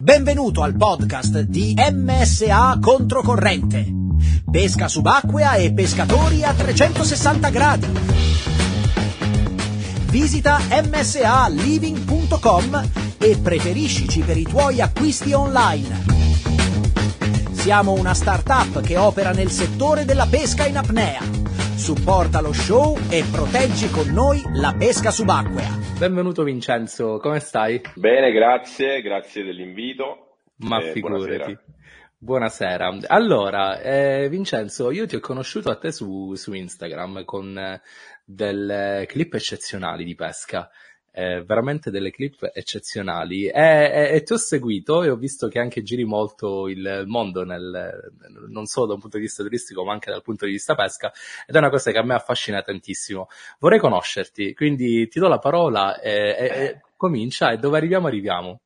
Benvenuto al podcast di MSA Controcorrente. Pesca subacquea e pescatori a 360 gradi. Visita msaliving.com e preferiscici per i tuoi acquisti online. Siamo una startup che opera nel settore della pesca in apnea. Supporta lo show e proteggi con noi la pesca subacquea. Benvenuto Vincenzo, come stai? Bene, grazie, grazie dell'invito. Ma Eh, figurati. buonasera. Buonasera. Allora, eh, Vincenzo, io ti ho conosciuto a te su, su Instagram con eh, delle clip eccezionali di pesca, eh, veramente delle clip eccezionali e, e- e ti ho seguito e ho visto che anche giri molto il mondo nel, non solo da un punto di vista turistico ma anche dal punto di vista pesca ed è una cosa che a me affascina tantissimo. Vorrei conoscerti, quindi ti do la parola e, e- comincia e dove arriviamo arriviamo.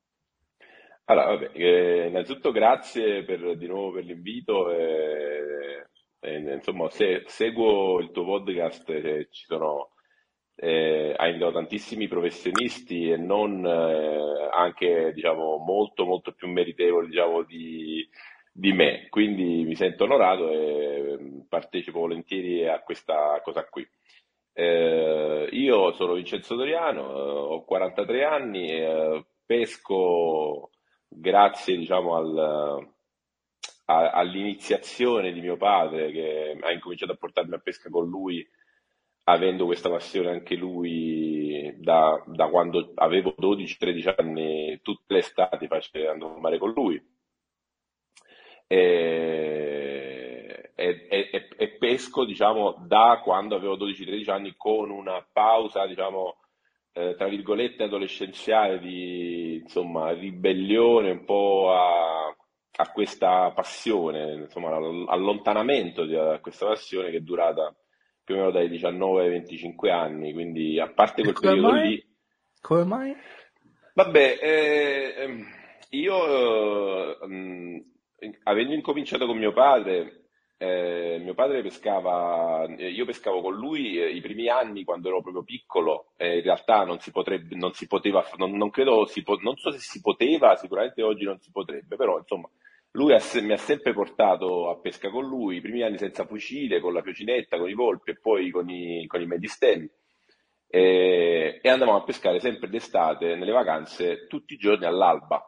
Allora, vabbè, eh, innanzitutto grazie per, di nuovo per l'invito. e- e, insomma, se- seguo il tuo podcast, eh, ci sono, eh, hai invitato tantissimi professionisti e non eh, anche, diciamo, molto, molto più meritevoli, diciamo, di, di me. Quindi mi sento onorato e mm, partecipo volentieri a questa cosa qui. Eh, io sono Vincenzo Doriano, eh, ho 43 anni, eh, pesco grazie, diciamo, al, a- all'iniziazione di mio padre che ha incominciato a portarmi a pesca con lui, avendo questa passione anche lui da, da quando avevo 12-13 anni, tutte le estati andavo a mare con lui. E, e- e- e- pesco, diciamo, da quando avevo 12-13 anni con una pausa, diciamo, eh, tra virgolette, adolescenziale di, insomma, ribellione un po' a, a questa passione, insomma, all- allontanamento di questa passione che è durata più o meno dai 19 ai 25 anni, quindi a parte quel periodo mai? lì, Come mai? Vabbè, eh, ehm, io eh, avendo incominciato con mio padre, eh, mio padre pescava, eh, io pescavo con lui eh, i primi anni quando ero proprio piccolo, eh, in realtà non si potrebbe, non si poteva, non, non credo, si po- non so se si poteva, sicuramente oggi non si potrebbe, però insomma, lui ha mi ha sempre portato a pesca con lui, i primi anni senza fucile, con la fiocinetta, con i polpi e poi con i, con i medistelli e, e andavamo a pescare sempre d'estate, nelle vacanze, tutti i giorni all'alba.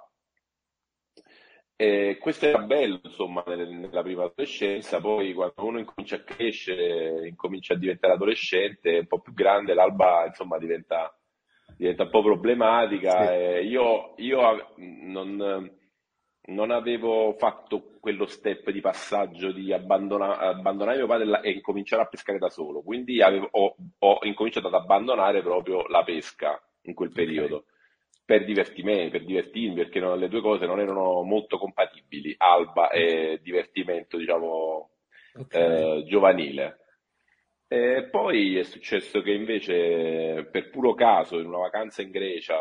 E questo era bello, insomma, nel- nella prima adolescenza, poi quando uno incomincia a crescere, incomincia a diventare adolescente, un po' più grande, l'alba, insomma, diventa, diventa un po' problematica. Sì. io io non, non avevo fatto quello step di passaggio di abbandona- abbandonare mio padre e incominciare a pescare da solo, quindi avevo- ho, ho incominciato ad abbandonare proprio la pesca in quel periodo per divertimento, per divertirmi, perché no- le due cose non erano molto compatibili, alba e divertimento, diciamo, ok. eh, giovanile. E poi è successo che invece, per puro caso, in una vacanza in Grecia,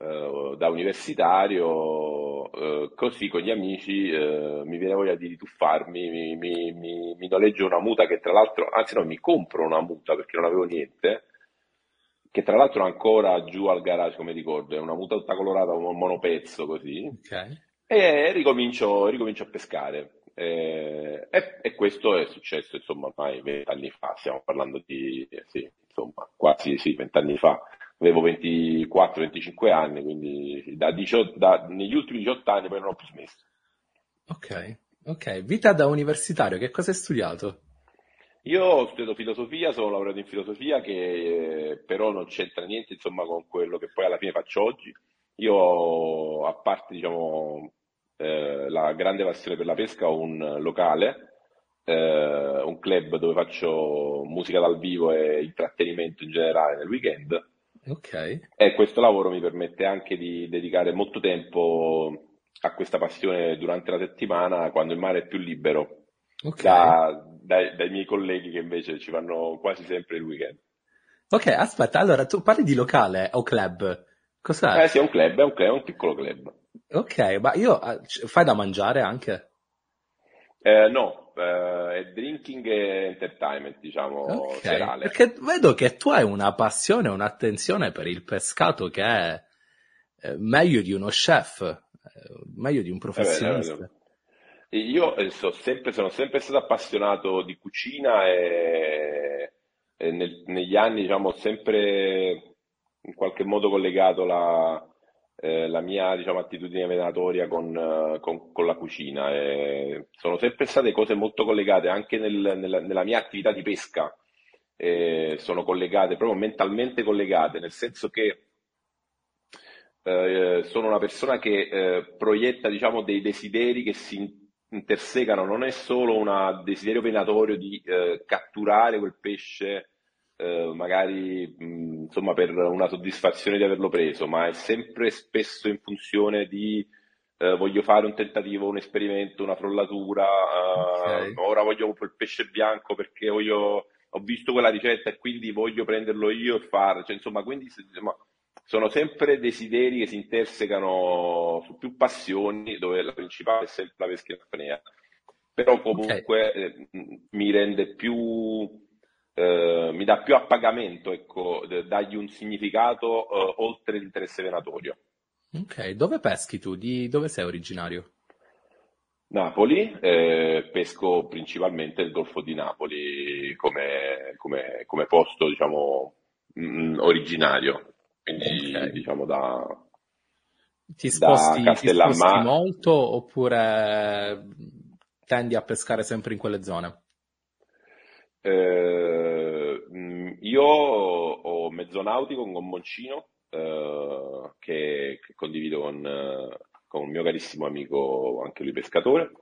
eh, da universitario, eh, così con gli amici, eh, mi viene voglia di rituffarmi, mi, mi, mi, mi noleggio una muta che tra l'altro, anzi no, mi compro una muta perché non avevo niente che tra l'altro è ancora giù al garage, come ricordo, è una muta tutta colorata, un monopezzo così, Ok. e ricomincio, ricomincio a pescare. E, e- e questo è successo, insomma, ormai vent'anni fa, stiamo parlando di, eh, sì, insomma, quasi sì, vent'anni fa. Avevo 24-25 anni, quindi da 18 da- negli ultimi 18 anni poi non ho più smesso. Ok, ok. Vita da universitario, che cosa hai studiato? Io ho studiato filosofia, sono laureato in filosofia che eh, però non c'entra niente insomma con quello che poi alla fine faccio oggi. Io a parte diciamo eh, la grande passione per la pesca, ho un locale, eh, un club dove faccio musica dal vivo e intrattenimento in generale nel weekend Ok, e questo lavoro mi permette anche di dedicare molto tempo a questa passione durante la settimana quando il mare è più libero ok. da- dai, dai miei colleghi che invece ci vanno quasi sempre il weekend. Ok, aspetta, allora tu parli di locale o club? Cos'è? Eh sì, è un club, è un club, è un piccolo club. Ok, ma io c- fai da mangiare anche? Eh, no, è drinking e entertainment, diciamo, Ok, serale. perché vedo che tu hai una passione, un'attenzione per il pescato che è eh, meglio di uno chef, eh, meglio di un professionista. Bene. Io eh, so sempre, sono sempre stato appassionato di cucina e, e nel, negli anni diciamo, ho sempre in qualche modo collegato la, eh, la mia diciamo, attitudine venatoria con, uh, con, con la cucina. E sono sempre state cose molto collegate anche nel, nella, nella, mia attività di pesca. Eh, sono collegate, proprio mentalmente collegate, nel senso che eh, sono una persona che eh, proietta diciamo, dei desideri che si intersecano, non è solo un desiderio venatorio di eh, catturare quel pesce eh, magari mh, insomma per una soddisfazione di averlo preso, ma è sempre spesso in funzione di eh, voglio fare un tentativo, un esperimento, una frollatura, okay. ora voglio quel pesce bianco perché voglio, ho visto quella ricetta e quindi voglio prenderlo io e farlo, cioè, insomma, quindi insomma, sono sempre desideri che si intersecano su più passioni, dove la principale è sempre la pesca in apnea. Però comunque okay. eh, mi rende più, eh, mi dà più appagamento, ecco, dargli un significato eh, oltre l'interesse venatorio. Ok, dove peschi tu? Di dove sei originario? Napoli, eh, pesco principalmente il Golfo di Napoli come, come, come posto, diciamo, mh, mm, originario. Quindi okay. diciamo da, ti sposti, da ti sposti molto oppure tendi a pescare sempre in quelle zone? Eh, io ho mezzo nautico, un gommoncino eh, che, che, condivido con, con, un mio carissimo amico, anche lui pescatore,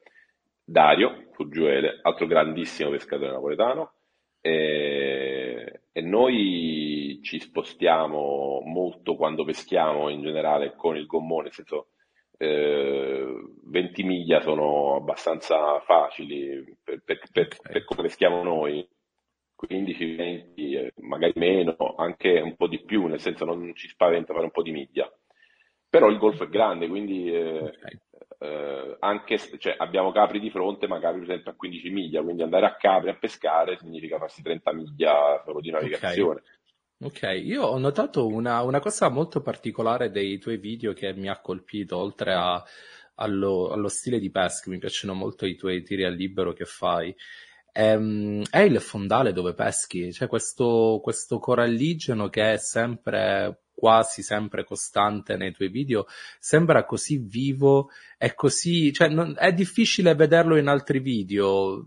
Dario Fuggiuele, altro grandissimo pescatore napoletano. E, e noi ci spostiamo molto quando peschiamo in generale con il gommone, nel senso eh, 20 miglia sono abbastanza facili per, per, per, per come peschiamo noi, 15, 20, eh, magari meno, anche un po' di più, nel senso non ci spaventa fare un po' di miglia. Però il golfo è grande, quindi eh, okay eh, anche cioè, abbiamo Capri di fronte, ma Capri per esempio a 15 miglia, quindi andare a Capri a pescare significa farsi 30 miglia solo di navigazione. Okay. Ok, io ho notato una, una, cosa molto particolare dei tuoi video che mi ha colpito, oltre a, allo, allo, stile di pesca, mi piacciono molto i tuoi tiri al libero che fai. Ehm, è il fondale dove peschi, c'è questo, questo coralligeno che è sempre quasi sempre costante nei tuoi video, sembra così vivo, è così, cioè non, è difficile vederlo in altri video.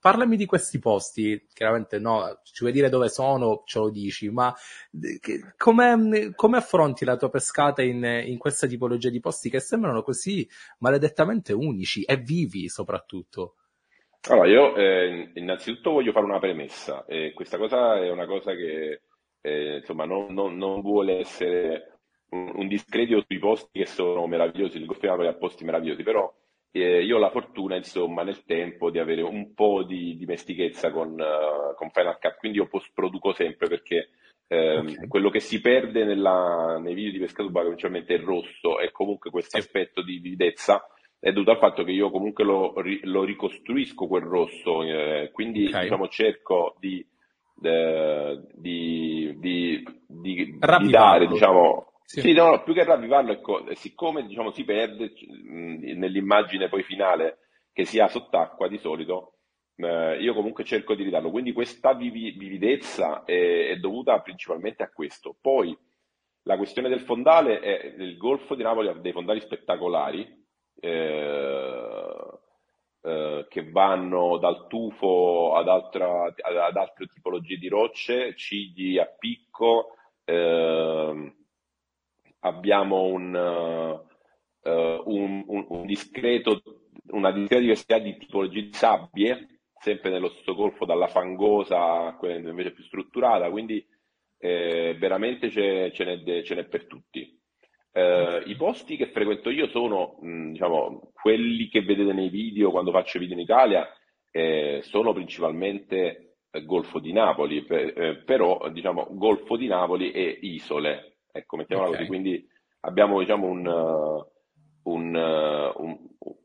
Parlami di questi posti, chiaramente no, ci vuoi dire dove sono, ce lo dici, ma come, come affronti la tua pescata in, in questa tipologia di posti che sembrano così maledettamente unici e vivi soprattutto? Allora, io eh, innanzitutto voglio fare una premessa, e questa cosa è una cosa che eh, insomma non, non, non, vuole essere un, un, discredito sui posti che sono meravigliosi, il Golfo di ha posti meravigliosi, però eh, io ho la fortuna insomma nel tempo di avere un po' di dimestichezza con, uh, con Final Cut, quindi io post produco sempre perché eh, okay. quello che si perde nella, nei video di pesca subacquea principalmente è il rosso e comunque questo aspetto di vividezza è dovuto al fatto che io comunque lo, lo ricostruisco quel rosso, eh, quindi okay. diciamo, cerco di eh, di, di, di, di, dare, diciamo, sì. sì no, più che ravvivarlo, ecco, siccome diciamo, si perde nell'immagine poi finale che si ha sott'acqua di solito, eh, io comunque cerco di ridarlo. Quindi questa vivi, vividezza è, è, dovuta principalmente a questo. Poi la questione del fondale è il Golfo di Napoli ha dei fondali spettacolari. Eh, eh, che vanno dal tufo ad, altra, ad, altre tipologie di rocce, cigli a picco, eh, abbiamo un, uh, un, un, un discreto, una discreta diversità di tipologie di sabbie, sempre nello stesso golfo dalla fangosa a quella invece più strutturata, quindi eh, veramente ce, ce, n'è, ce n'è per tutti. Eh, I posti che frequento io sono, mh, diciamo, quelli che vedete nei video quando faccio video in Italia, eh, sono principalmente eh, Golfo di Napoli, per, però diciamo Golfo di Napoli e isole, ecco, mettiamola okay. così, quindi abbiamo diciamo un, uh, un, uh, un,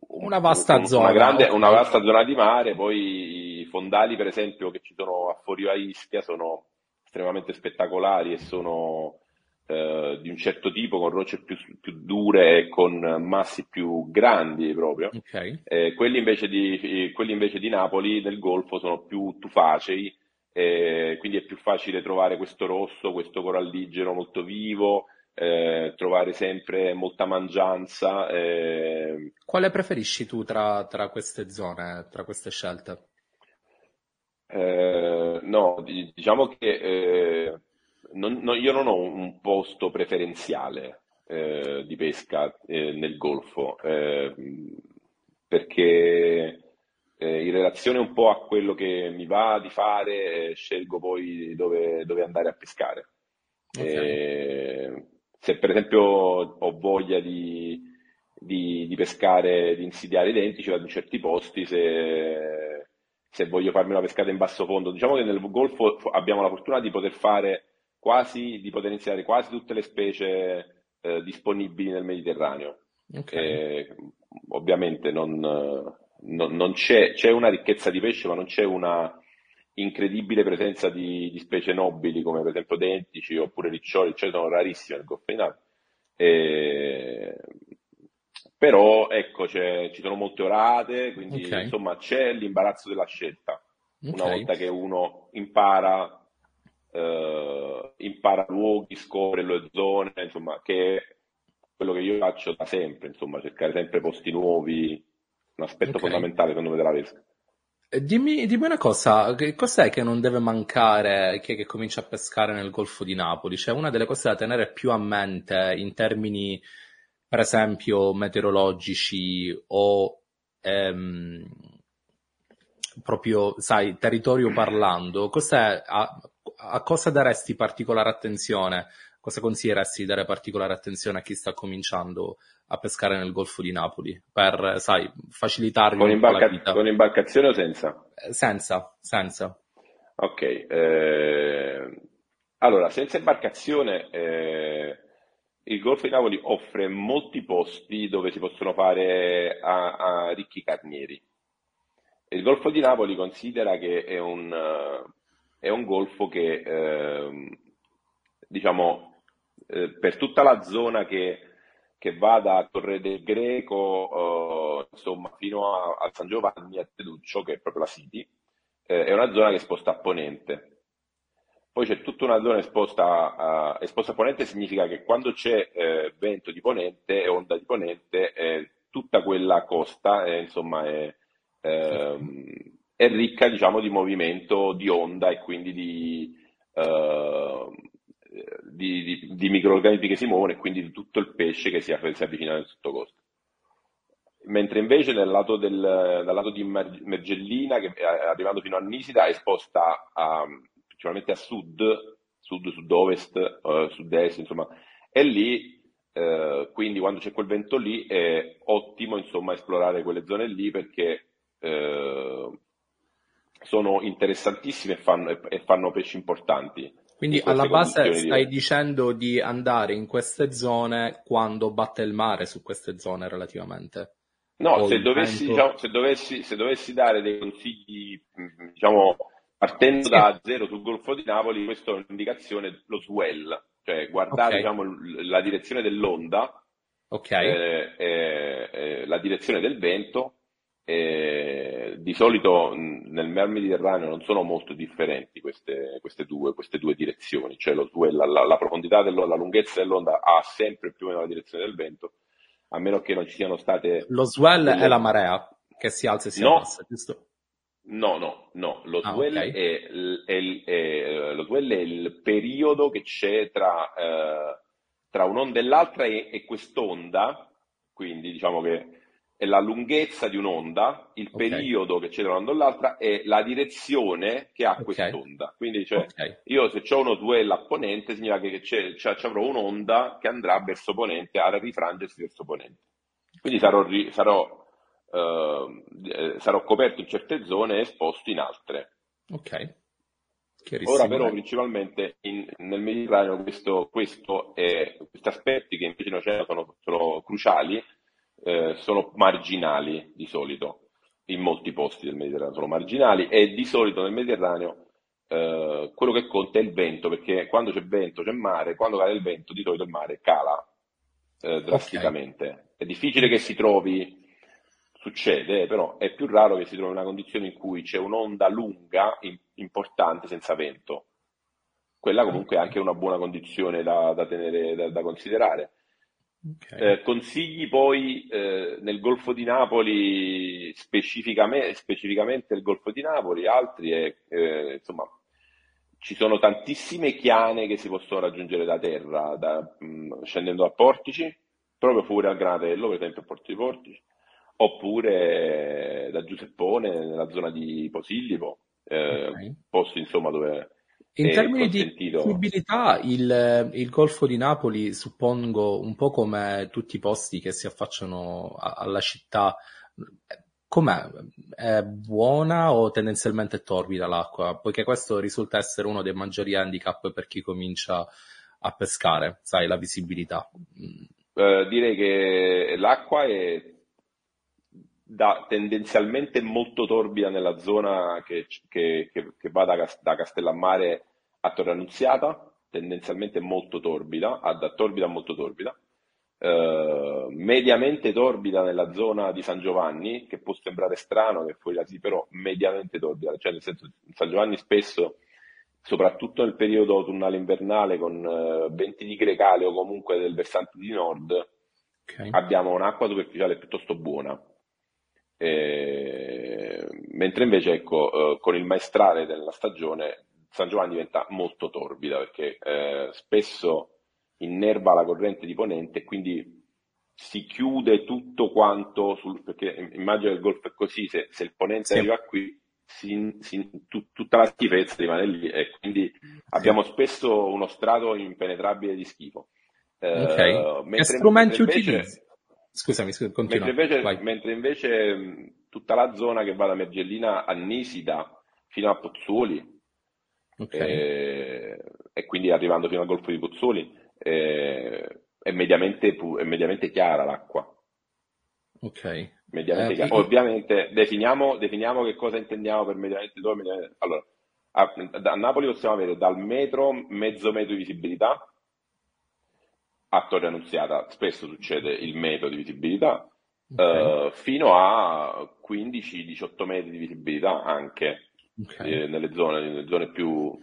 una vasta un, zona, una, grande, una vasta zona di mare, poi i fondali per esempio che ci sono a Forio a Ischia sono estremamente spettacolari e sono eh, di un certo tipo, con rocce più, più, dure e con massi più grandi proprio. Okay. Eh, quelli, invece di, quelli, invece di, Napoli del Golfo sono più tufacei, eh, quindi è più facile trovare questo rosso, questo coralligero molto vivo, eh, trovare sempre molta mangianza. Eh. Quale preferisci tu tra, tra, queste zone, tra queste scelte? Eh, no, diciamo che non, non, io non ho un posto preferenziale eh, di pesca eh, nel Golfo, eh, perché eh, in relazione un po' a quello che mi va di fare, eh, scelgo poi dove, dove, andare a pescare. Okay. Eh, se per esempio ho voglia di, di, di, pescare, di insidiare i denti, ci vado in certi posti, se, se voglio farmi una pescata in basso fondo. Diciamo che nel Golfo abbiamo la fortuna di poter fare quasi, di potenziare quasi tutte le specie eh, disponibili nel Mediterraneo. Okay. Eh, ovviamente non, non, non c'è, c'è, una ricchezza di pesce, ma non c'è una incredibile presenza di, di specie nobili come per esempio dentici oppure riccioli, cioè sono rarissime nel Golfo di Napoli. Eh, però ecco, ci sono molte orate, quindi okay. insomma c'è l'imbarazzo della scelta. Okay. Una volta che uno impara eh, impara luoghi, scopre le zone, insomma, che è quello che io faccio da sempre, insomma, cercare sempre posti nuovi, un aspetto okay. fondamentale secondo me della pesca. Eh, dimmi, dimmi, una cosa, che cos'è che non deve mancare chi è che comincia a pescare nel Golfo di Napoli? Cioè, una delle cose da tenere più a mente in termini, per esempio, meteorologici o ehm, proprio, sai, territorio parlando, a, a cosa daresti particolare attenzione? Cosa consiglieresti di dare particolare attenzione a chi sta cominciando a pescare nel Golfo di Napoli per, sai, facilitargli con, imbarca- la vita? Con imbarcazione o senza? Eh, senza, senza. Ok, eh, allora, senza imbarcazione eh, il Golfo di Napoli offre molti posti dove si possono fare a, a ricchi carnieri. Il Golfo di Napoli considera che è un, è un golfo che, eh, diciamo, eh, per tutta la zona che, che, va da Torre del Greco, eh, insomma, fino a, a, San Giovanni, a Teduccio, che è proprio la City, eh, è una zona che è esposta a ponente. Poi c'è tutta una zona esposta a, esposta a ponente, significa che quando c'è eh, vento di ponente e onda di ponente, tutta quella costa, insomma, è, ehm, è ricca diciamo, di movimento di onda e quindi di, uh, di, di, di, microorganismi che si muovono e quindi di tutto il pesce che si, si avvicina nel sottocosto. Mentre invece dal lato, del, dal lato di Mergellina, che arrivando fino a Nisida, è esposta a, principalmente a sud, sud, sud-ovest, uh, sud-est, insomma, e lì Uh, quindi quando c'è quel vento lì è ottimo insomma esplorare quelle zone lì perché uh, sono interessantissime e fanno, e fanno pesci importanti. Quindi alla base stai di... dicendo di andare in queste zone quando batte il mare su queste zone relativamente? No, se dovessi, diciamo, se, dovessi, se dovessi, dare dei consigli, diciamo, partendo sì. da zero sul Golfo di Napoli, questa è un'indicazione, lo swell, cioè guardare okay. diciamo, la direzione dell'onda, okay. eh, eh, eh, la direzione del vento e di solito nel Mar Mediterraneo non sono molto differenti queste, queste, due, queste due, direzioni, cioè lo, la, la, la, profondità dell'onda, la lunghezza dell'onda ha sempre più o meno la direzione del vento, a meno che non ci siano state... Lo swell delle... è la marea che si alza e si no, abbassa, giusto? No, no, no, lo, ah, swell okay. è, è, è, lo swell è il periodo che c'è tra, eh, tra un'onda e l'altra e, e quest'onda, quindi diciamo che è la lunghezza di un'onda, il okay. periodo che c'è tra un'onda l'altra e la direzione che ha okay. quest'onda. Quindi cioè, okay. io se ho uno swell a ponente significa che c'è, c'è, avrò un'onda che andrà verso ponente, a rifrangersi verso ponente. Quindi sarò, sarò, uh, sarò coperto in certe zone e esposto in altre. Ok. Ora però principalmente in, nel Mediterraneo questo, questo è, questi aspetti che invece in oceano sono, sono cruciali eh, sono marginali di solito, in molti posti del Mediterraneo sono marginali e di solito nel Mediterraneo eh, quello che conta è il vento, perché quando c'è vento c'è mare, quando cade il vento di solito il mare cala eh, drasticamente. Okay. È difficile che si trovi, succede, però è più raro che si trovi una condizione in cui c'è un'onda lunga, importante, senza vento. Quella comunque è anche una buona condizione da, da, tenere, da, da considerare. Okay. Eh, consigli poi eh, nel Golfo di Napoli, specificamente, specificamente il Golfo di Napoli, altri è, eh, insomma, ci sono tantissime chiane che si possono raggiungere da terra, da, mh, mm, scendendo a Portici, proprio fuori al Granatello, per esempio a Porto di Portici, oppure da Giuseppone, nella zona di Posillipo, eh, okay. posti insomma dove in termini di visibilità, il, il, Golfo di Napoli, suppongo, un po' come tutti i posti che si affacciano a, alla città, com'è? È buona o tendenzialmente torbida l'acqua? Poiché questo risulta essere uno dei maggiori handicap per chi comincia a pescare, sai, la visibilità. Eh, direi che l'acqua è da, tendenzialmente molto torbida nella zona che, che, che, che va da, da, Castellammare a Torre Annunziata, tendenzialmente molto torbida, da torbida a molto torbida, eh, mediamente torbida nella zona di San Giovanni, che può sembrare strano che fuori da sì, però mediamente torbida, cioè nel senso San Giovanni spesso, soprattutto nel periodo autunnale invernale con eh, venti di grecale o comunque del versante di nord, okay. abbiamo un'acqua superficiale piuttosto buona eh, mentre invece ecco, eh, con il maestrale della stagione San Giovanni diventa molto torbida perché eh, spesso innerva la corrente di ponente e quindi si chiude tutto quanto, sul, perché immagino che il golf è così, se, se il ponente sì. arriva qui si, si, tu, tutta la schifezza rimane lì e quindi abbiamo spesso uno strato impenetrabile di schifo. Eh, ok, che strumenti utilizzi? Scusami, scusa, continua. Mentre invece, mentre invece tutta la zona che va da Mergellina a Nisida fino a Pozzuoli, okay. eh, e quindi arrivando fino al Golfo di Pozzuoli, eh, è, mediamente, è, mediamente, chiara l'acqua. Ok. Mediamente eh, chiara. Ovviamente definiamo, definiamo, che cosa intendiamo per mediamente dove. Allora, a, a Napoli possiamo avere dal metro, mezzo metro di visibilità, a Torre Annunziata spesso succede il metro di visibilità, okay. uh, fino a 15-18 metri di visibilità anche okay. eh, nelle, zone, nelle, zone, più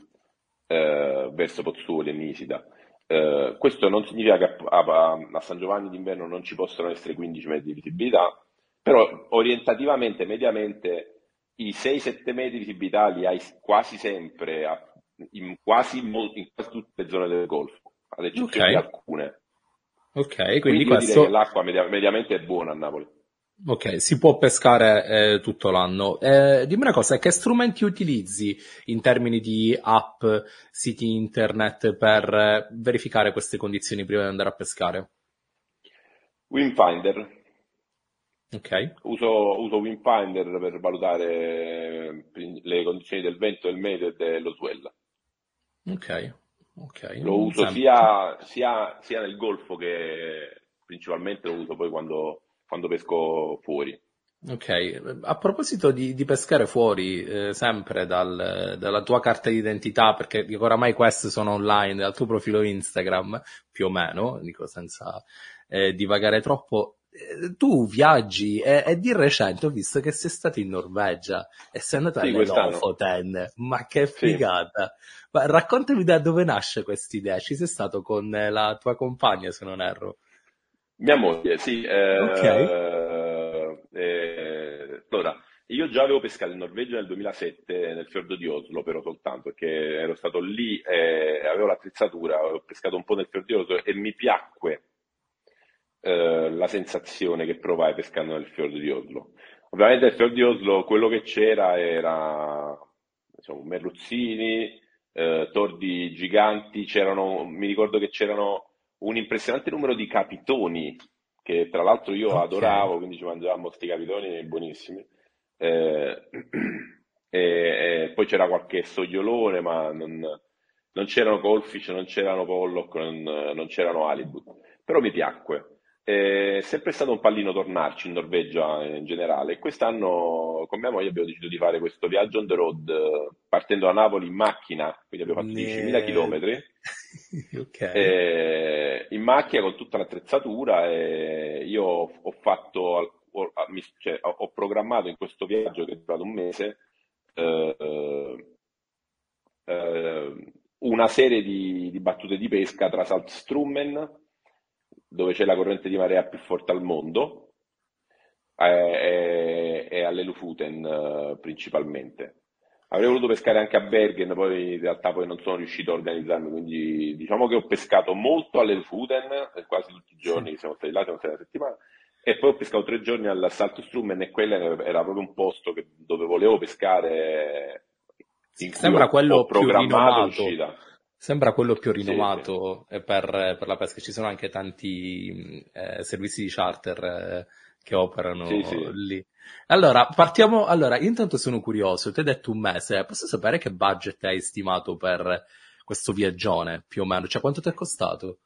eh, verso Pozzuoli e Nisida. Uh, questo non significa che a, a, a, San Giovanni d'inverno non ci possano essere 15 metri di visibilità, però orientativamente, mediamente, i 6-7 metri di visibilità li hai quasi sempre a, in, quasi, in, quasi tutte le zone del Golfo, ad eccezione okay. di alcune. Ok, quindi, quindi questo... l'acqua media- mediamente è buona a Napoli. Ok, si può pescare eh, tutto l'anno. Eh, dimmi una cosa, che strumenti utilizzi in termini di app, siti internet per eh, verificare queste condizioni prima di andare a pescare? Windfinder. Ok. Uso, uso Windfinder per valutare eh, le condizioni del vento, del meteo e dello swell. Ok, Okay, lo uso sia, sia, sia, nel golfo che principalmente lo uso poi quando, quando pesco fuori. Ok, a proposito di, di pescare fuori, eh, sempre dal, dalla tua carta d'identità, perché dico, oramai queste sono online, dal tuo profilo Instagram, più o meno, dico senza eh, divagare troppo, tu viaggi e, e, di recente ho visto che sei stato in Norvegia e sei andato sì, a Lofoten, ma che figata! Sì. Ma raccontami da dove nasce questa idea, ci sei stato con la tua compagna se non erro? Mia moglie, sì. Eh, ok. Eh, allora, io già avevo pescato in Norvegia nel 2007 nel fiordo di Oslo, però soltanto perché ero stato lì e avevo l'attrezzatura, ho pescato un po' nel fiordo di Oslo e mi piacque eh, la sensazione che provai pescando nel fiordo di Oslo. Ovviamente nel fiordo di Oslo quello che c'era era diciamo, merluzzini, eh, tordi giganti, c'erano, mi ricordo che c'erano un impressionante numero di capitoni, che tra l'altro io okay. adoravo, quindi ci mangiavamo questi capitoni buonissimi. Eh, e, e, poi c'era qualche sogliolone, ma non, non c'erano goldfish, non c'erano pollock, non, non c'erano halibut. Però mi piacque. È sempre stato un pallino tornarci in Norvegia in generale. E quest'anno con mia moglie abbiamo deciso di fare questo viaggio on the road partendo da Napoli in macchina, quindi abbiamo fatto 10.000 km okay. in macchina con tutta l'attrezzatura e io ho fatto ho, cioè, ho programmato in questo viaggio che è durato un mese eh, eh, una serie di, di, battute di pesca tra Saltstrummen, dove c'è la corrente di marea più forte al mondo, e, e alle Lufuten eh, principalmente. Avrei voluto pescare anche a Bergen, poi in realtà poi non sono riuscito a organizzarmi, quindi diciamo che ho pescato molto alle Lufuten, quasi tutti i giorni, siamo stati là, siamo stati una settimana, e poi ho pescato tre giorni al Saltstrummen e quello era proprio un posto che, dove volevo pescare Sembra quello più rinomato. Sembra quello più rinomato sì, sì. Per, per, la pesca. Ci sono anche tanti eh, servizi di charter eh, che operano sì, lì. Allora, partiamo. Allora, io intanto sono curioso. Ti hai detto un mese. Posso sapere che budget hai stimato per questo viaggione, più o meno? Cioè, quanto ti è costato?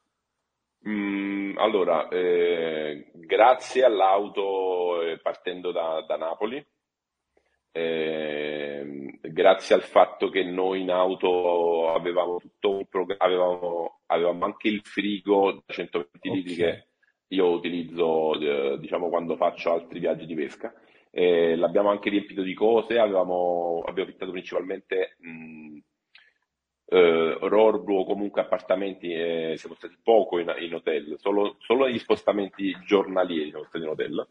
Mm, allora, eh, grazie all'auto eh, partendo da, da Napoli, eh, grazie al fatto che noi in auto avevamo tutto un programma, avevamo, avevamo, anche il frigo da 120 okay. litri che io utilizzo eh, diciamo quando faccio altri viaggi di pesca. Eh, l'abbiamo anche riempito di cose, avevamo, abbiamo affittato principalmente mh, eh, Rorbu o comunque appartamenti, eh, siamo stati poco in, in hotel, solo, solo negli spostamenti giornalieri siamo stati in hotel.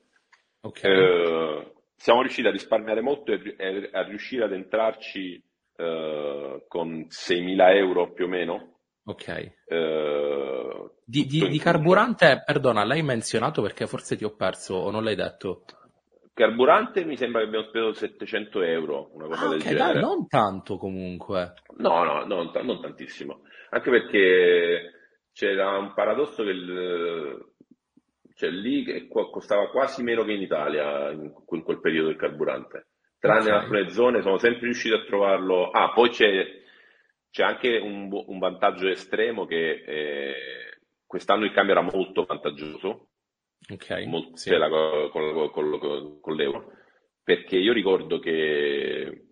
Okay. Siamo riusciti a risparmiare molto e a riuscire ad entrarci eh, con 6.000 euro più o meno. Ok. Eh, di, di, di carburante, perdona, l'hai menzionato perché forse ti ho perso o non l'hai detto? Carburante mi sembra che abbiamo speso 700 euro, una cosa ah, del okay, genere. Dai, non tanto comunque. No, no, non, non tantissimo. Anche perché c'era un paradosso che il, cioè lì costava quasi meno che in Italia in, quel periodo il carburante. Tranne okay. alcune zone sono sempre riuscito a trovarlo. Ah, poi c'è, c'è anche un, un, vantaggio estremo che eh, quest'anno il cambio era molto vantaggioso. Ok. Molto, sì. la, con, con, con l'euro. Perché io ricordo che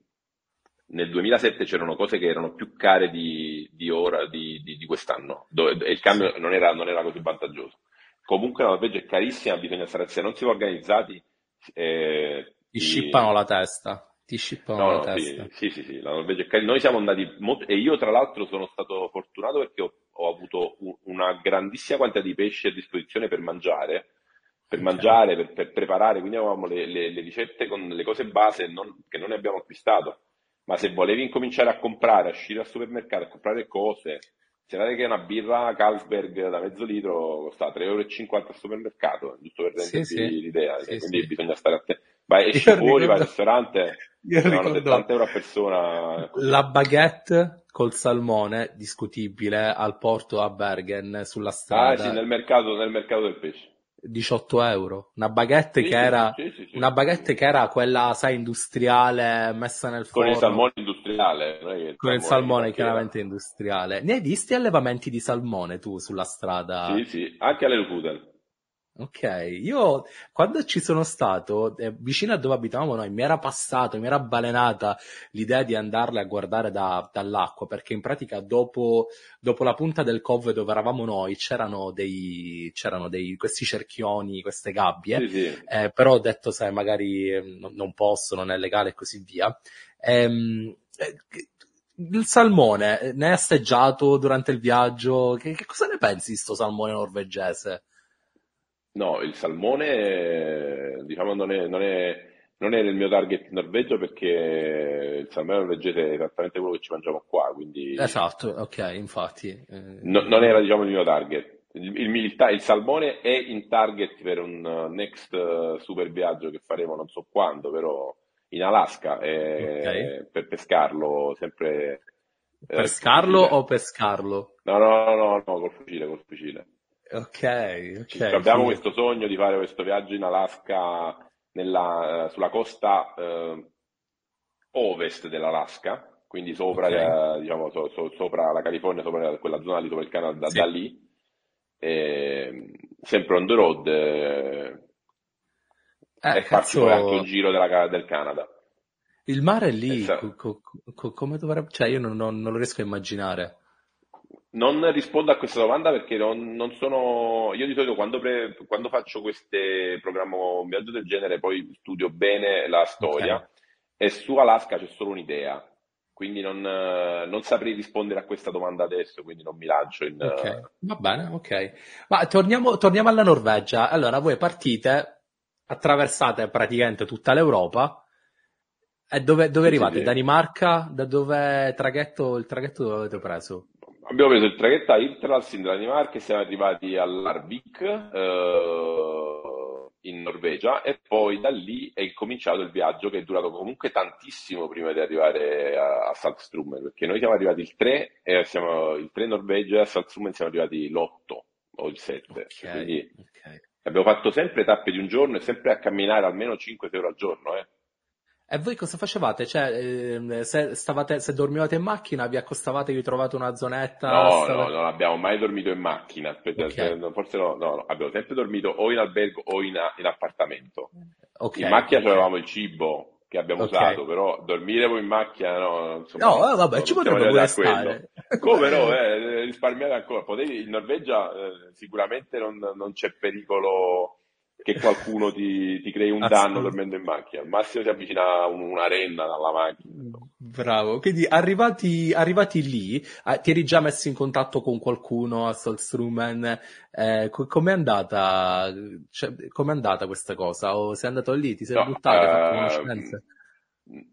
nel 2007 c'erano cose che erano più care di, di ora, di, di, di quest'anno, dove, e il cambio non era, non era così vantaggioso. Comunque la Norvegia è carissima, bisogna stare, se non si va organizzati... Eh, ti scippano la testa. Ti scippano no, la no, testa. Sì, sì, sì, la Norvegia è carissima. Noi siamo andati molto... E io tra l'altro sono stato fortunato perché ho, ho avuto un, una grandissima quantità di pesci a disposizione per mangiare per okay. mangiare, per, per, preparare, quindi avevamo le, le, le, ricette con le cose base non, che non abbiamo acquistato. Ma se volevi incominciare a comprare, a uscire al supermercato, a comprare cose, Considerate che una birra Carlsberg da mezzo litro costa 3,50 euro al supermercato, giusto per rendervi sì, sì. l'idea, sì, quindi bisogna stare attenti. Vai, esci io fuori, ricordo... vai al ristorante, sono 70 euro a persona. La baguette col salmone, discutibile, al porto a Bergen, sulla strada. Ah sì, nel mercato, nel mercato del pesce. 18 euro. Una baguette, sì, che, era, sì, sì, una baguette che era quella, sai, industriale messa nel forno. Con il salmone industriale. Con il salmone chiaramente industriale. Ne hai visti allevamenti di salmone tu sulla strada? Sì, sì, anche alle Lufuten. Ok, io quando ci sono stato eh, vicino a dove abitavamo noi mi era passato, mi era balenata l'idea di andarle a guardare da, dall'acqua perché in pratica dopo, dopo, la punta del cove dove eravamo noi c'erano dei, c'erano dei questi cerchioni, queste gabbie, sì, sì. Eh, però ho detto sai magari eh, non posso, non è legale e così via. Ehm, eh, il salmone, eh, ne hai assaggiato durante il viaggio? Che, che cosa ne pensi di sto salmone norvegese? No, il salmone, diciamo, non è, non è, non è nel mio target in Norvegia perché il salmone norvegese è esattamente quello che ci mangiamo qua, quindi... Esatto, ok, infatti. Eh... No, non era, diciamo, il mio target. Il, il, il, il, salmone è in target per un next uh, super viaggio che faremo non so quando, però in Alaska, eh, okay. per pescarlo sempre... Eh, pescarlo o pescarlo? No, no, no, no, no, col fucile, col fucile. Ok, ok. abbiamo sì. questo sogno di fare questo viaggio in Alaska, nella, sulla costa eh, ovest dell'Alaska, quindi sopra, okay. eh, diciamo, so, so, sopra la California, sopra quella zona lì, sopra il Canada, sì. da lì. e, sempre on the road eh, e farci poi anche un cazzo, giro della- del Canada. il mare è lì, co- co- co- come dovrebbe... Cioè, io non, non- non lo riesco a immaginare. Non rispondo a questa domanda perché non, non sono. Io di solito quando, pre- quando faccio queste programmo un viaggio del genere, poi studio bene la storia e su Alaska c'è solo un'idea. Quindi non, non saprei rispondere a questa domanda adesso, quindi non mi lancio in. ok, eh, va bene, ok. Ma torniamo, torniamo alla Norvegia. Allora, voi partite, attraversate praticamente tutta l'Europa e dove, dove arrivate? sì. Danimarca? Da dove traghetto, il traghetto dove avete preso? Abbiamo preso il traghetto a Hirtshals in Danimarca e siamo arrivati all'Arvik eh, in Norvegia e poi da lì è cominciato il viaggio che è durato comunque tantissimo prima di arrivare a, a Saltstrummen perché noi siamo arrivati il 3 e siamo il 3 in Norvegia e a Saltstrummen siamo arrivati l'8 o il 7 Ok, quindi ok. Abbiamo fatto sempre tappe di un giorno e sempre a camminare almeno 5 ore al giorno eh. E voi cosa facevate? Cioè, ehm, se stavate, se dormivate in macchina, vi accostavate, vi trovate una zonetta? No, no, stava- non abbiamo mai dormito in macchina, aspetta, Ok. aspetta, forse no, no, no, abbiamo sempre dormito o in albergo o in, in appartamento. Ok, In macchina ok. avevamo il cibo che abbiamo Ok. usato, però dormire poi in macchina, no, insomma, No, eh, vabbè, ci potrebbe pure stare. Come no, eh, risparmiare ancora. Potevi, in Norvegia eh, sicuramente non, non c'è pericolo che qualcuno ti, ti crei un danno dormendo in macchina. Al massimo si avvicina un- una renna dalla macchina. Bravo, quindi arrivati, arrivati lì, eh, ti eri già messo in contatto con qualcuno a Solstrumen, eh, co- com'è andata, cioè, com'è andata questa cosa? O sei andato lì, ti sei No, buttato, hai fatto ehm, conoscenze?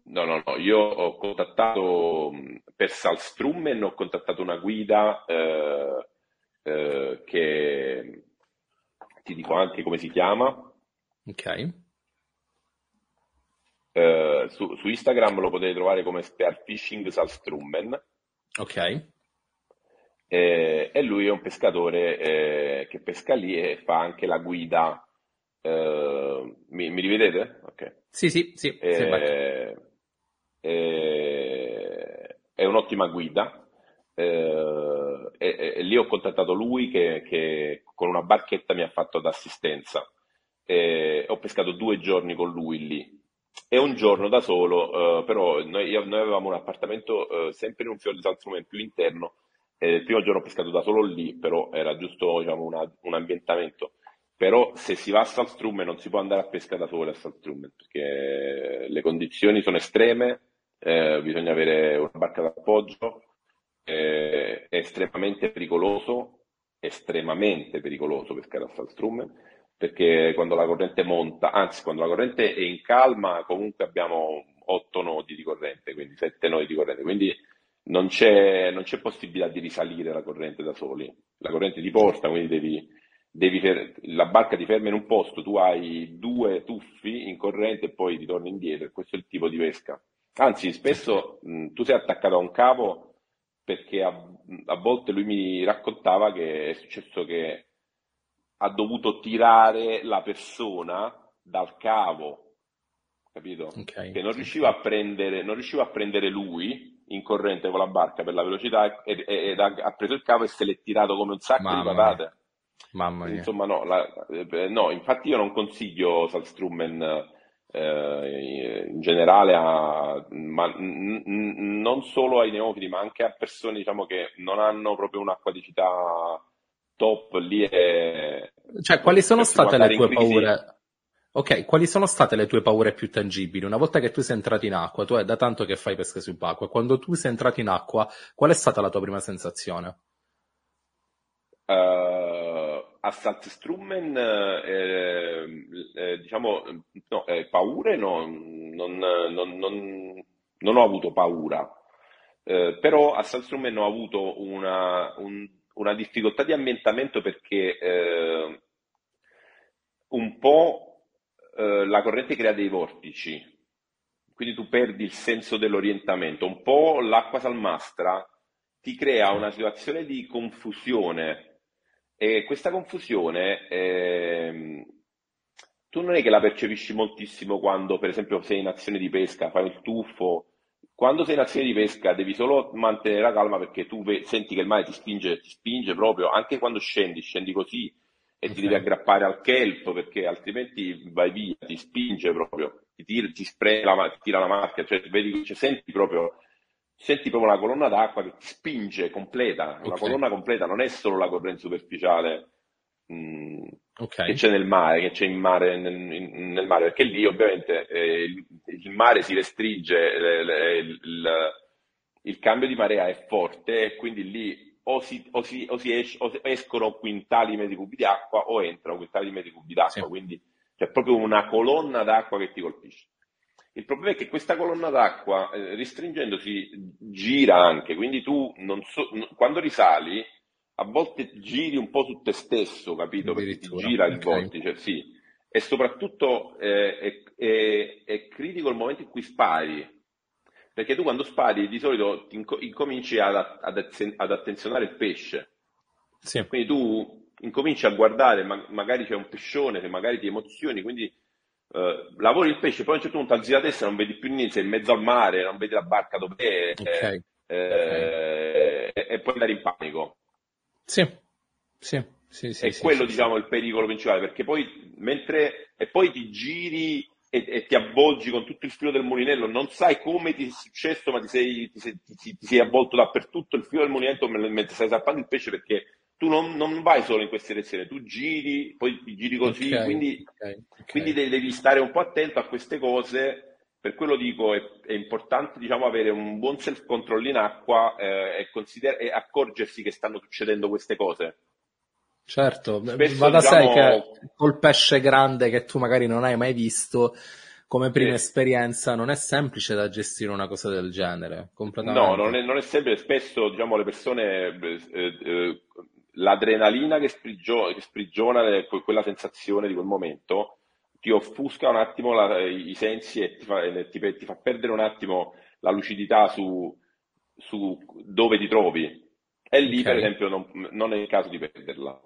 no, no, no, io ho contattato per Salstrummen, ho contattato una guida eh, eh, che ti dico anche come si chiama. Ok, Eh, su, su Instagram lo potete trovare come Spearfishing Salstrummen. ok, Eh, e lui è un pescatore eh, che pesca lì e fa anche la guida. Eh, mi, mi rivedete? Ok. sì, sì, sì. Eh, eh, è un'ottima guida. e, e- e lì ho contattato lui che, che con una barchetta mi ha fatto d'assistenza. Eh, ho pescato due giorni con lui lì e un giorno da solo, eh, però noi, io- noi avevamo un appartamento eh, sempre in un fiore di Salzburgo più interno. e il primo giorno ho pescato da solo lì, però era giusto diciamo, una- un ambientamento. Però se si va a Saltstrummen non si può andare a pescare da soli a Saltstrummen perché le condizioni sono estreme, eh, bisogna avere una barca d'appoggio, eh, è estremamente pericoloso, estremamente pericoloso pescare a Saltstrummen perché quando la corrente monta, anzi quando la corrente è in calma comunque abbiamo 8 nodi di corrente, quindi 7 nodi di corrente, quindi non c'è, non c'è possibilità di risalire la corrente da soli. La corrente ti porta, quindi devi, devi fer- la barca ti ferma in un posto, tu hai due tuffi in corrente e poi ritorni indietro, questo è il tipo di pesca. Anzi, spesso mh, tu sei attaccato a un cavo perché a, a volte lui mi raccontava che è successo che ha dovuto tirare la persona dal cavo, capito? Ok, Che non riusciva a prendere, non riusciva a prendere lui in corrente con la barca per la velocità ed, ed ha, preso il cavo e se l'è tirato come un sacco di Mamma mia, patate. mamma mia. Insomma, no, la- eh, no, infatti io non consiglio Saltstrummen eh, in generale a, ma n- n- non solo ai neofiti, ma anche a persone, diciamo, che non hanno proprio un'acquaticità top, lì è, Cioè, quali sono state le tue paure? Ok, quali sono state le tue paure più tangibili? Una volta che tu sei entrato in acqua, tu è da tanto che fai pesca subacquea, quando tu sei entrato in acqua, qual è stata la tua prima sensazione? Eh, a Saltstrummen, eh, eh, diciamo, no, eh, paure no, non, non- non- non ho avuto paura, Eh, però a Saltstrummen ho avuto una, un- una difficoltà di ambientamento perché eh, un po' eh, la corrente crea dei vortici, quindi tu perdi il senso dell'orientamento, un po' l'acqua salmastra ti crea una situazione di confusione e questa confusione ehm, tu non è che la percepisci moltissimo quando, per esempio, sei in azione di pesca, fai il tuffo, quando sei in azione di pesca devi solo mantenere la calma perché tu senti che il mare ti spinge, ti spinge proprio, anche quando scendi, scendi così e okay. ti devi aggrappare al kelp perché altrimenti vai via, ti spinge proprio, ti, tira, ti la, ti tira la macchia, cioè, vedi, cioè, senti proprio senti proprio una colonna d'acqua che ti spinge completa, una okay. colonna completa, non è solo la corrente superficiale mh, mm, okay. che c'è nel mare, che c'è in mare, nel, in, nel mare, perché lì ovviamente eh, il, il, mare si restringe, le, le, il, il, cambio di marea è forte e quindi lì o, si, o, si, o, si esce, o escono quintali di metri cubi di acqua o entrano quintali di metri cubi d'acqua, sì. quindi c'è proprio una colonna d'acqua che ti colpisce. Il problema è che questa colonna d'acqua, eh, restringendosi, gira anche, quindi tu so, quando risali a volte giri un po' su te stesso, capito? Perché ti gira il okay. vortice, sì. E soprattutto eh, è, è, è, critico il momento in cui spari, perché tu quando spari di solito inco- incominci ad, ad, ad, attenzionare il pesce. Sì. Quindi tu incominci a guardare, ma- magari c'è un pescione magari ti emozioni, quindi eh, lavori il pesce, poi a un certo punto alzi la testa, non vedi più niente, sei in mezzo al mare, non vedi la barca dove è, okay. Eh, okay. E, e poi andare in panico. Sì, sì, sì. sì è sì, quello, sì, diciamo, il pericolo principale, perché poi mentre e poi ti giri e, e, ti avvolgi con tutto il filo del mulinello, non sai come ti è successo, ma ti sei, ti sei, ti, ti sei avvolto dappertutto il filo del mulinello mentre stai zappando il pesce perché tu non, non, vai solo in questa direzione, tu giri, poi giri così, okay, quindi, okay, okay. quindi devi stare un po' attento a queste cose per quello dico è, è importante diciamo, avere un buon self control in acqua eh, e, consider- e, accorgersi che stanno succedendo queste cose. Certo, Spesso, va da diciamo... sé che col pesce grande che tu magari non hai mai visto come prima eh. esperienza non è semplice da gestire una cosa del genere. No, non è, non è semplice. Spesso diciamo, le persone, eh, eh, l'adrenalina che, sprigio- che sprigiona quella sensazione di quel momento ti offusca un attimo la, i sensi e ti fa, ti, ti fa, perdere un attimo la lucidità su, su dove ti trovi. E lì, okay. per esempio, non, non, è il caso di perderla.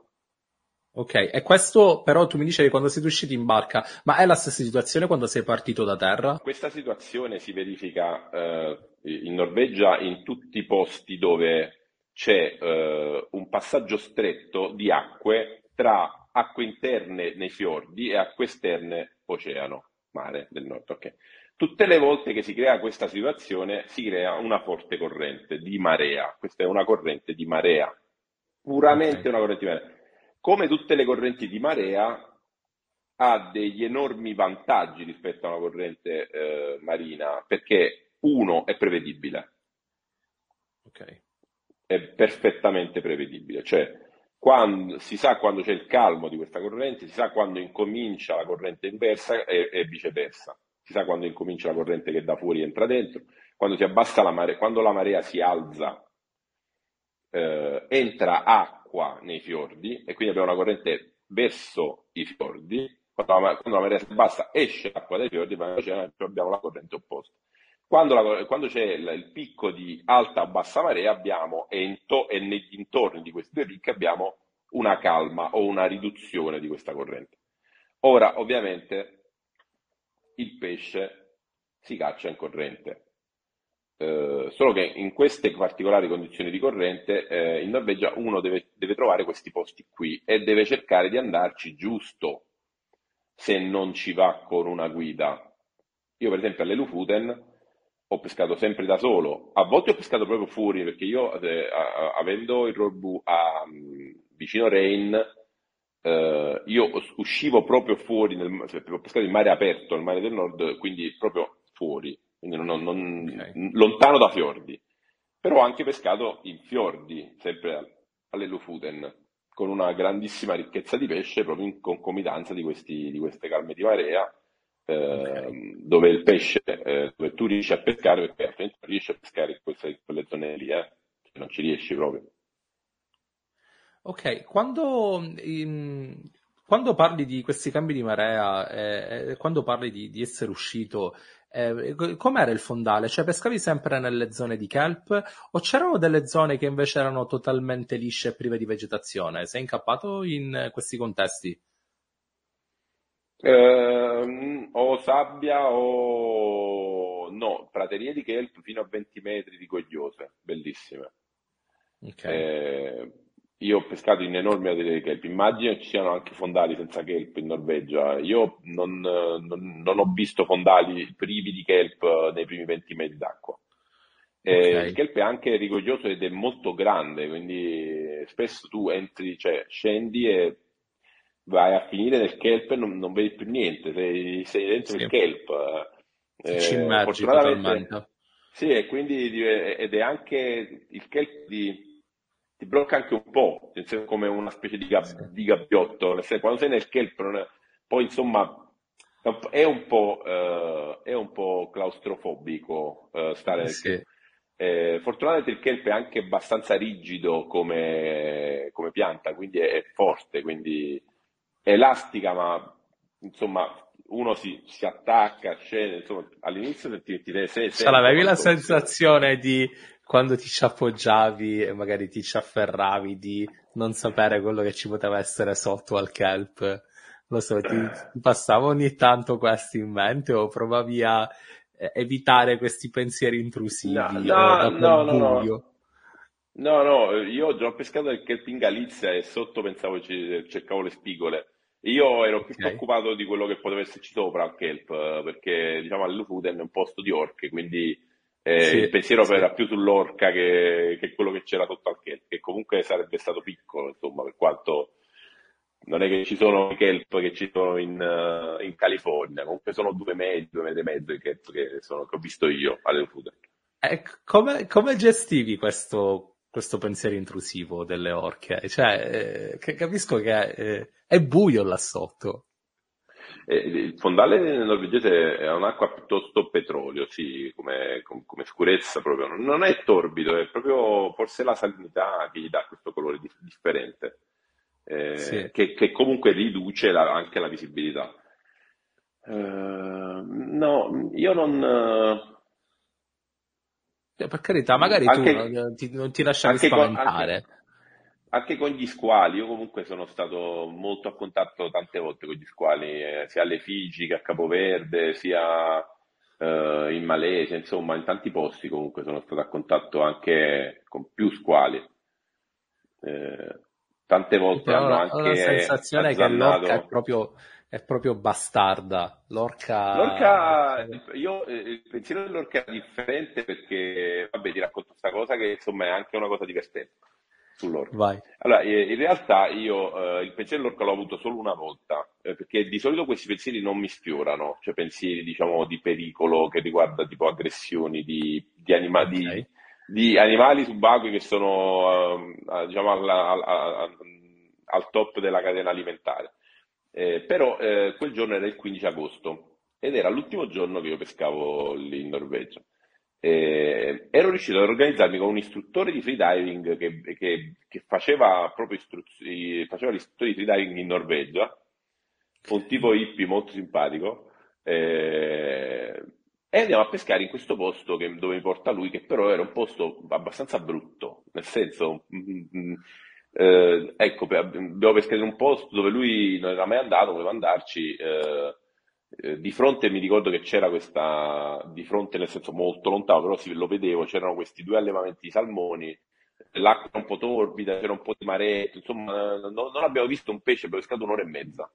Ok, e questo però tu mi dicevi quando siete usciti in barca, ma è la stessa situazione quando sei partito da terra? Questa situazione si verifica eh, in Norvegia in tutti i posti dove c'è eh, un passaggio stretto di acque tra acque interne nei fiordi e acque esterne oceano, mare del nord. Okay. Tutte le volte che si crea questa situazione si crea una forte corrente di marea. Questa è una corrente di marea, puramente okay. una corrente di marea. Come tutte le correnti di marea, ha degli enormi vantaggi rispetto a una corrente eh, marina, perché uno è prevedibile. Ok. È perfettamente prevedibile, cioè quando, si sa quando c'è il calmo di questa corrente, si sa quando incomincia la corrente inversa e, e, viceversa. Si sa quando incomincia la corrente che da fuori entra dentro, quando si abbassa la marea, quando la marea si alza, eh, entra acqua nei fiordi e quindi abbiamo una corrente verso i fiordi. Quando la, quando la marea si abbassa, esce acqua dai fiordi, ma abbiamo la corrente opposta. Quando, la, quando c'è il, il, picco di alta o bassa marea abbiamo, e, in to, e nei dintorni di questi due picchi abbiamo una calma o una riduzione di questa corrente. Ora, ovviamente, il pesce si caccia in corrente. Eh, solo che in queste particolari condizioni di corrente eh, in Norvegia uno deve, deve trovare questi posti qui e deve cercare di andarci giusto se non ci va con una guida. Io per esempio alle Lufuten ho pescato sempre da solo, a volte ho pescato proprio fuori perché io eh, avendo il Rolbu a, mm, vicino Rain, eh, io uscivo proprio fuori, nel, ho pescato in mare aperto, nel mare del nord, quindi proprio fuori, quindi non, non, okay. lontano da fiordi. Però ho anche pescato in fiordi, sempre alle Lufuten, con una grandissima ricchezza di pesce proprio in concomitanza di, questi, di queste calme di marea okay. Ehm, dove il pesce, eh, dove tu riesci a pescare, perché altrimenti non riesci a pescare in queste, quelle zone lì, eh? Cioè, non ci riesci proprio. Ok, quando, in, quando parli di questi cambi di marea, eh, eh quando parli di, di essere uscito, eh, com'era il fondale? Cioè pescavi sempre nelle zone di kelp o c'erano delle zone che invece erano totalmente lisce e prive di vegetazione? Sei incappato in questi contesti? Eh, o sabbia o no, praterie di kelp fino a 20 metri di cogliose, bellissime. Okay. Eh, io ho pescato in enormi praterie di kelp, immagino ci siano anche fondali senza kelp in Norvegia. Io non, non, non ho visto fondali privi di kelp nei primi 20 metri d'acqua. Eh, Ok. il kelp è anche rigoglioso ed è molto grande, quindi spesso tu entri, cioè scendi e vai a finire nel kelp e non, non vedi più niente, sei, sei dentro Sì. il kelp. Eh, ci immergi totalmente. sì, e quindi di- ed è anche il kelp ti, ti blocca anche un po', nel senso come una specie di, gab- Sì. di gabbiotto, nel senso, quando sei nel kelp, è- poi insomma è un po', eh, è un po' claustrofobico eh, stare nel Sì. kelp. Eh, fortunatamente il kelp è anche abbastanza rigido come, come pianta, quindi è, è forte, quindi elastica, ma insomma uno si, si attacca, scende, insomma all'inizio ti, ti, ti, se, Ce l'avevi la sensazione di quando ti ci appoggiavi e magari ti ci afferravi di non sapere quello che ci poteva essere sotto al kelp? Lo so, ti, ti passava ogni tanto questo in mente o provavi a evitare questi pensieri intrusivi No, no, no, no, no. No, io ho già pescato il kelp in Galizia e sotto pensavo cercavo le spigole. Io ero più Ok. preoccupato di quello che poteva esserci sopra al kelp, perché diciamo all'Ufuden è un posto di orche, quindi eh, Sì, il pensiero sì. era più sull'orca che, che quello che c'era sotto al kelp, che comunque sarebbe stato piccolo, insomma, per quanto non è che ci sono i kelp che ci sono in, eh, in California, comunque sono due metri, due metri e mezzo i kelp che, sono- che ho visto io all'Ufuden. Eh, come, come gestivi questo, questo pensiero intrusivo delle orche? Cioè, eh, che capisco che eh, è buio là sotto. Eh, Il fondale norvegese è un'acqua piuttosto petrolio, sì, come, com- come scurezza proprio. Non- Non è torbido, è proprio forse la salinità che gli dà questo colore di- differente, eh, Sì. che, che comunque riduce la- anche la visibilità. Eh, no, io non... eh, Cioè, per carità, magari Anche- tu non ti, non ti lasciavi anche con- spaventare. anche- Anche con gli squali, io comunque sono stato molto a contatto tante volte con gli squali, eh, sia alle Figi che a Capoverde, sia eh, in Malesia, insomma, in tanti posti comunque sono stato a contatto anche con più squali. Eh, tante volte Però hanno la- ho la anche sensazione che l'orca è azzannato. proprio, è proprio bastarda. L'orca... L'orca, io eh, il pensiero dell'orca è differente perché, vabbè, ti racconto questa cosa che insomma è anche una cosa divertente sull'orca. Vai. Allora, eh, in realtà io eh, il pensiero dell'orca l'ho avuto solo una volta, eh, perché di solito questi pensieri non mi sfiorano, cioè pensieri, diciamo, di pericolo che riguarda tipo aggressioni di, di, anima- di- Ok. di animali subacquei che sono, eh, diciamo, alla- al, al- al top della catena alimentare. Eh, però eh, quel giorno era il 15 agosto ed era l'ultimo giorno che io pescavo lì in Norvegia. Eh, ero riuscito ad organizzarmi con un istruttore di freediving che, che- che faceva proprio istruz- faceva l'istruttore di freediving in Norvegia, un tipo hippie molto simpatico, eh, e andiamo a pescare in questo posto che- dove mi porta lui, che però era un posto abbastanza brutto, nel senso, mm, mm, eh, ecco, abbiamo pescato in un posto dove lui non era mai andato, voleva andarci, eh, eh, di fronte mi ricordo che c'era questa, di fronte nel senso molto lontano, però sì, lo vedevo, c'erano questi due allevamenti di salmoni, l'acqua un po' torbida, c'era un po' di maretto, insomma, non, non abbiamo visto un pesce, abbiamo pescato un'ora e mezza.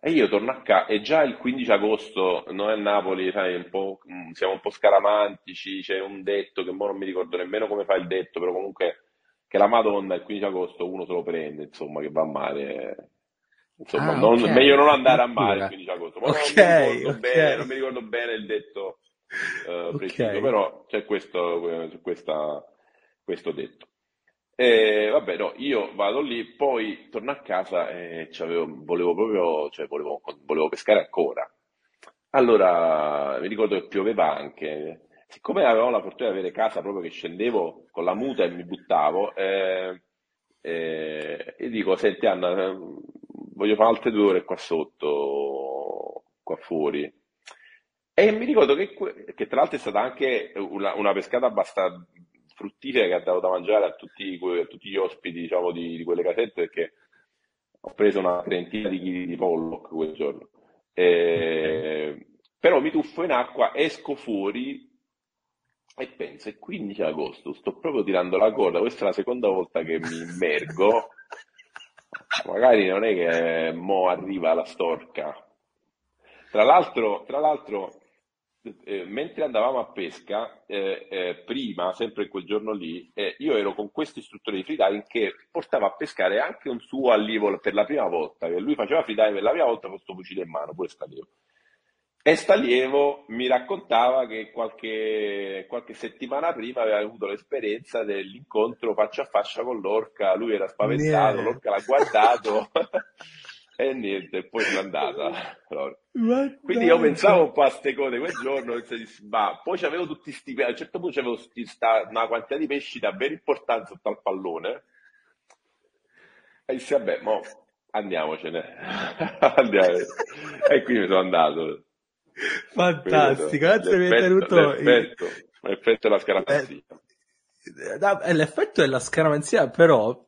E io torno a casa, e già il 15 agosto, noi a Napoli, sai, un mm, siamo un po' scaramantici, c'è un detto che mo non mi ricordo nemmeno come fa il detto, però comunque che la Madonna il 15 agosto uno se lo prende, insomma, che va a mare. Insomma, Ah, non- ok, meglio non andare a mare il addirittura. 15 agosto. Ma non Ok, mi ricordo ok. bene, non mi ricordo bene il detto eh, Ok. preciso, però c'è questo, eh, questa- questo detto. E vabbè, no, io vado lì, poi torno a casa e volevo proprio, cioè volevo, volevo pescare ancora. Allora, mi ricordo che pioveva anche. Siccome avevo la fortuna di avere casa proprio che scendevo con la muta e mi buttavo, eh, eh, e dico, senti Anna, eh, voglio fare altre due ore qua sotto, qua fuori. E mi ricordo che, che tra l'altro è stata anche una, una pescata abbastanza fruttifera che ha dato da mangiare a tutti, a tutti gli ospiti, diciamo, di, di quelle casette perché ho preso una trentina di chili di pollock quel giorno. E, però mi tuffo in acqua, esco fuori e penso, è 15 agosto, sto proprio tirando la corda, questa è la seconda volta che mi immergo, magari non è che mo arriva la storca. Tra l'altro, tra l'altro eh, mentre andavamo a pesca, eh, eh, prima, sempre quel giorno lì, eh, io ero con questo istruttore di freediving che portava a pescare anche un suo allievo per la prima volta, che lui faceva freediving per la prima volta con questo fucile in mano, pure stallievo. E stallievo mi raccontava che qualche, qualche settimana prima aveva avuto l'esperienza dell'incontro faccia a faccia con l'orca, lui era spaventato, yeah. l'orca l'ha guardato E niente, poi sono andata. Quindi io pensavo un po' a ste cose quel giorno, ma poi c'avevo tutti sti, a un certo punto c'avevo sti, sta, una quantità di pesci davvero importante sotto al pallone. E dissi, vabbè, mo andiamocene. Andiamo. e quindi sono andato. Fantastico, grazie per aver tenuto... L'effetto, l'effetto della scaramanzia. Eh, l'effetto della scaramanzia, però,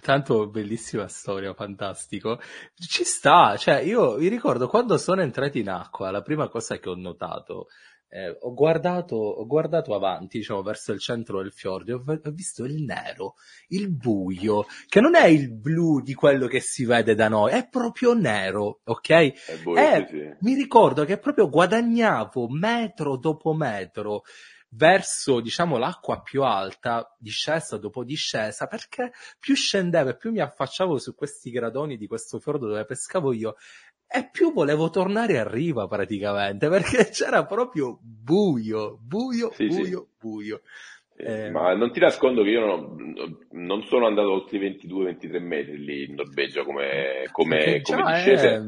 Tanto bellissima storia, fantastico. Ci sta, cioè io vi ricordo quando sono entrati in acqua, la prima cosa che ho notato, eh, ho, guardato, ho guardato avanti, diciamo, verso il centro del fiordo e ho, ho, visto il nero, il buio, che non è il blu di quello che si vede da noi, è proprio nero, ok? Buio, e sì, sì. mi ricordo che proprio guadagnavo metro dopo metro verso, diciamo, l'acqua più alta, discesa dopo discesa, perché più scendevo e più mi affacciavo su questi gradoni di questo fiordo dove pescavo io, e più volevo tornare a riva praticamente, perché c'era proprio buio, buio, sì, buio, sì. buio. Eh, ma non ti nascondo che io non, non sono andato oltre i 22-23 metri lì in Norvegia come, come, come discese. È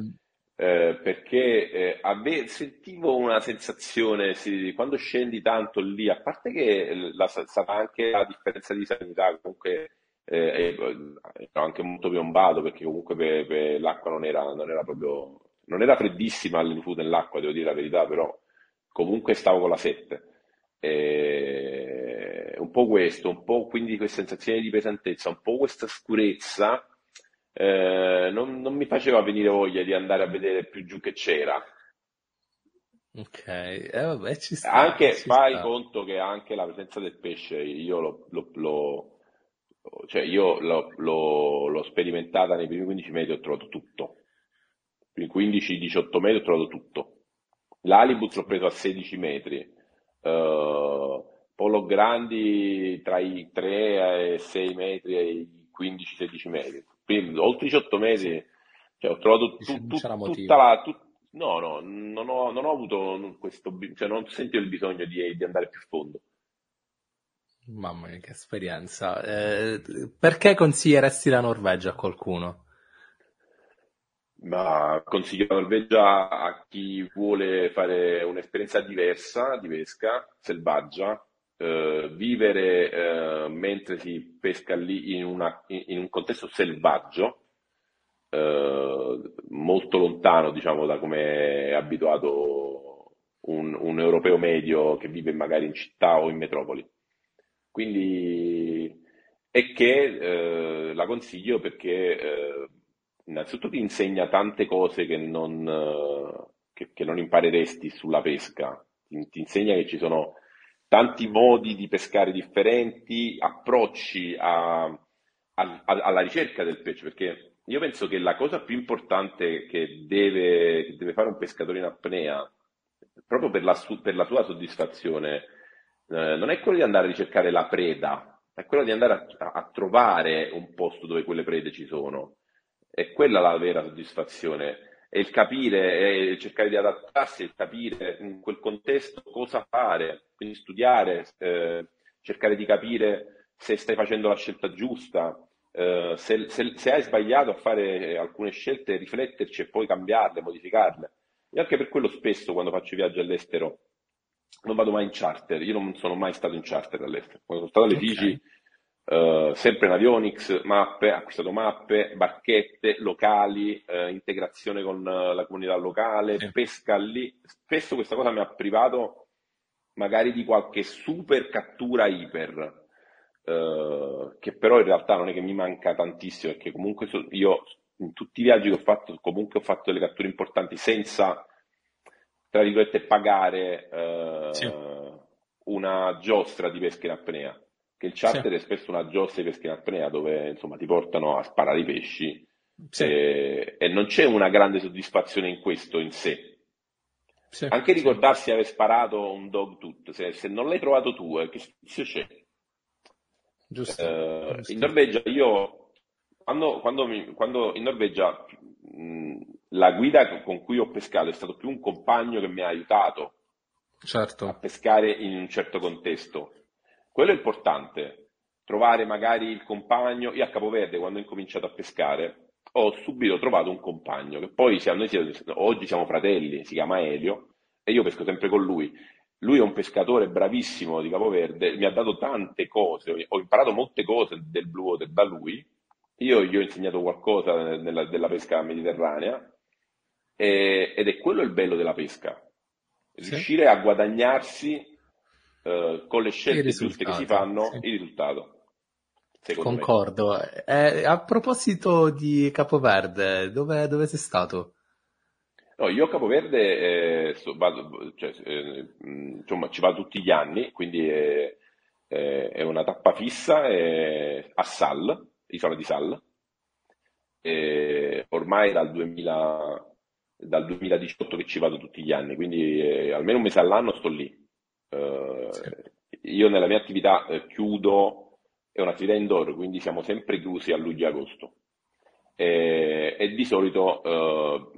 eh, perché eh, ave- sentivo una sensazione, sì, quando scendi tanto lì, a parte che la, sarà anche la differenza di sanità, comunque eh, ero anche molto piombato perché comunque per, per l'acqua non era, non era, proprio, non era freddissima all'infu dell'acqua, devo dire la verità, però comunque stavo con la sette. un po' questo, un po' quindi questa sensazione di pesantezza, un po' questa scurezza eh, non, non, mi faceva venire voglia di andare a vedere più giù che c'era. Ok, eh, vabbè, ci sta. Anche ci fai sta. conto che anche la presenza del pesce, io l'ho, l'ho, l'ho cioè io l'ho, l'ho, sperimentata nei primi 15 metri, ho trovato tutto. I 15-18 metri ho trovato tutto. L'Alibut l'ho preso a 16 metri. Uh, Polo grandi tra i 3 e 6 metri e i 15-16 metri quindi oltre i 18 mesi cioè, ho trovato tu, tu, tutta la... Tu, no, no, non ho, non ho avuto questo... cioè non ho sentito il bisogno di, di andare più a fondo. Mamma mia, che esperienza. Eh, perché consiglieresti la Norvegia a qualcuno? Ma consiglio la Norvegia a chi vuole fare un'esperienza diversa di pesca, selvaggia, eh, vivere eh, mentre si pesca lì in, una, in un contesto selvaggio, eh, molto lontano diciamo, da come è abituato un, un, europeo medio che vive magari in città o in metropoli. Quindi è che eh, la consiglio perché eh, innanzitutto ti insegna tante cose che non, eh, che, che non impareresti sulla pesca, ti, ti insegna che ci sono tanti modi di pescare differenti, approcci a, a, alla ricerca del pesce, perché io penso che la cosa più importante che deve, che deve fare un pescatore in apnea, proprio per la, per la sua soddisfazione, eh, non è quello di andare a ricercare la preda, è quello di andare a, a trovare un posto dove quelle prede ci sono. È quella la vera soddisfazione è il capire, è il cercare di adattarsi, il capire in quel contesto cosa fare, quindi studiare, eh, cercare di capire se stai facendo la scelta giusta, eh, se, se, se, hai sbagliato a fare alcune scelte, rifletterci e poi cambiarle, modificarle. Io anche per quello spesso quando faccio viaggi all'estero non vado mai in charter, io non sono mai stato in charter all'estero. Quando sono stato alle okay. Figi Uh, sempre in Avionics, mappe, acquistato mappe, barchette locali, uh, integrazione con uh, la comunità locale, sì. pesca lì. Spesso questa cosa mi ha privato magari di qualche super cattura iper, che però in realtà non è che mi manca tantissimo, perché comunque so, io in tutti i viaggi che ho fatto, comunque ho fatto delle catture importanti senza tra virgolette, pagare eh, Sì. una giostra di pesca in apnea. Che il charter Sì. è spesso una giostra di pesca in apnea dove insomma ti portano a sparare i pesci Sì, e, e non c'è una grande soddisfazione in questo in sé. Anche ricordarsi di aver sparato un dog tooth, se, se non l'hai trovato tu, eh, che spazio c'è? Giusto, Eh, giusto. in Norvegia io, quando, quando mi- quando in Norvegia mh, la guida con cui ho pescato è stato più un compagno che mi ha aiutato a Certo, pescare in un certo contesto. Quello è importante, trovare magari il compagno. Io a Capoverde, quando ho incominciato a pescare, ho subito trovato un compagno, che poi siamo, noi siamo- oggi siamo fratelli, si chiama Elio, e io pesco sempre con lui. Lui è un pescatore bravissimo di Capoverde, mi ha dato tante cose, ho imparato molte cose del blue water da lui. Io gli ho insegnato qualcosa nella- della pesca mediterranea e- ed è quello il bello della pesca, Sì. riuscire a guadagnarsi eh, con le scelte giuste che si fanno sì. il risultato. Concordo. Eh, a proposito di Capoverde, dove, dove sei stato? No, io a Capoverde eh, so- vado- cioè, eh, insomma, ci vado tutti gli anni, quindi è, è- è una tappa fissa a Sal, isola di Sal, e ormai dal 2000 dal 2018 che ci vado tutti gli anni, quindi eh, almeno un mese all'anno sto lì. Eh, Sì. io nella mia attività eh, chiudo, è un'attività indoor, quindi siamo sempre chiusi a luglio e agosto. E, e di solito eh,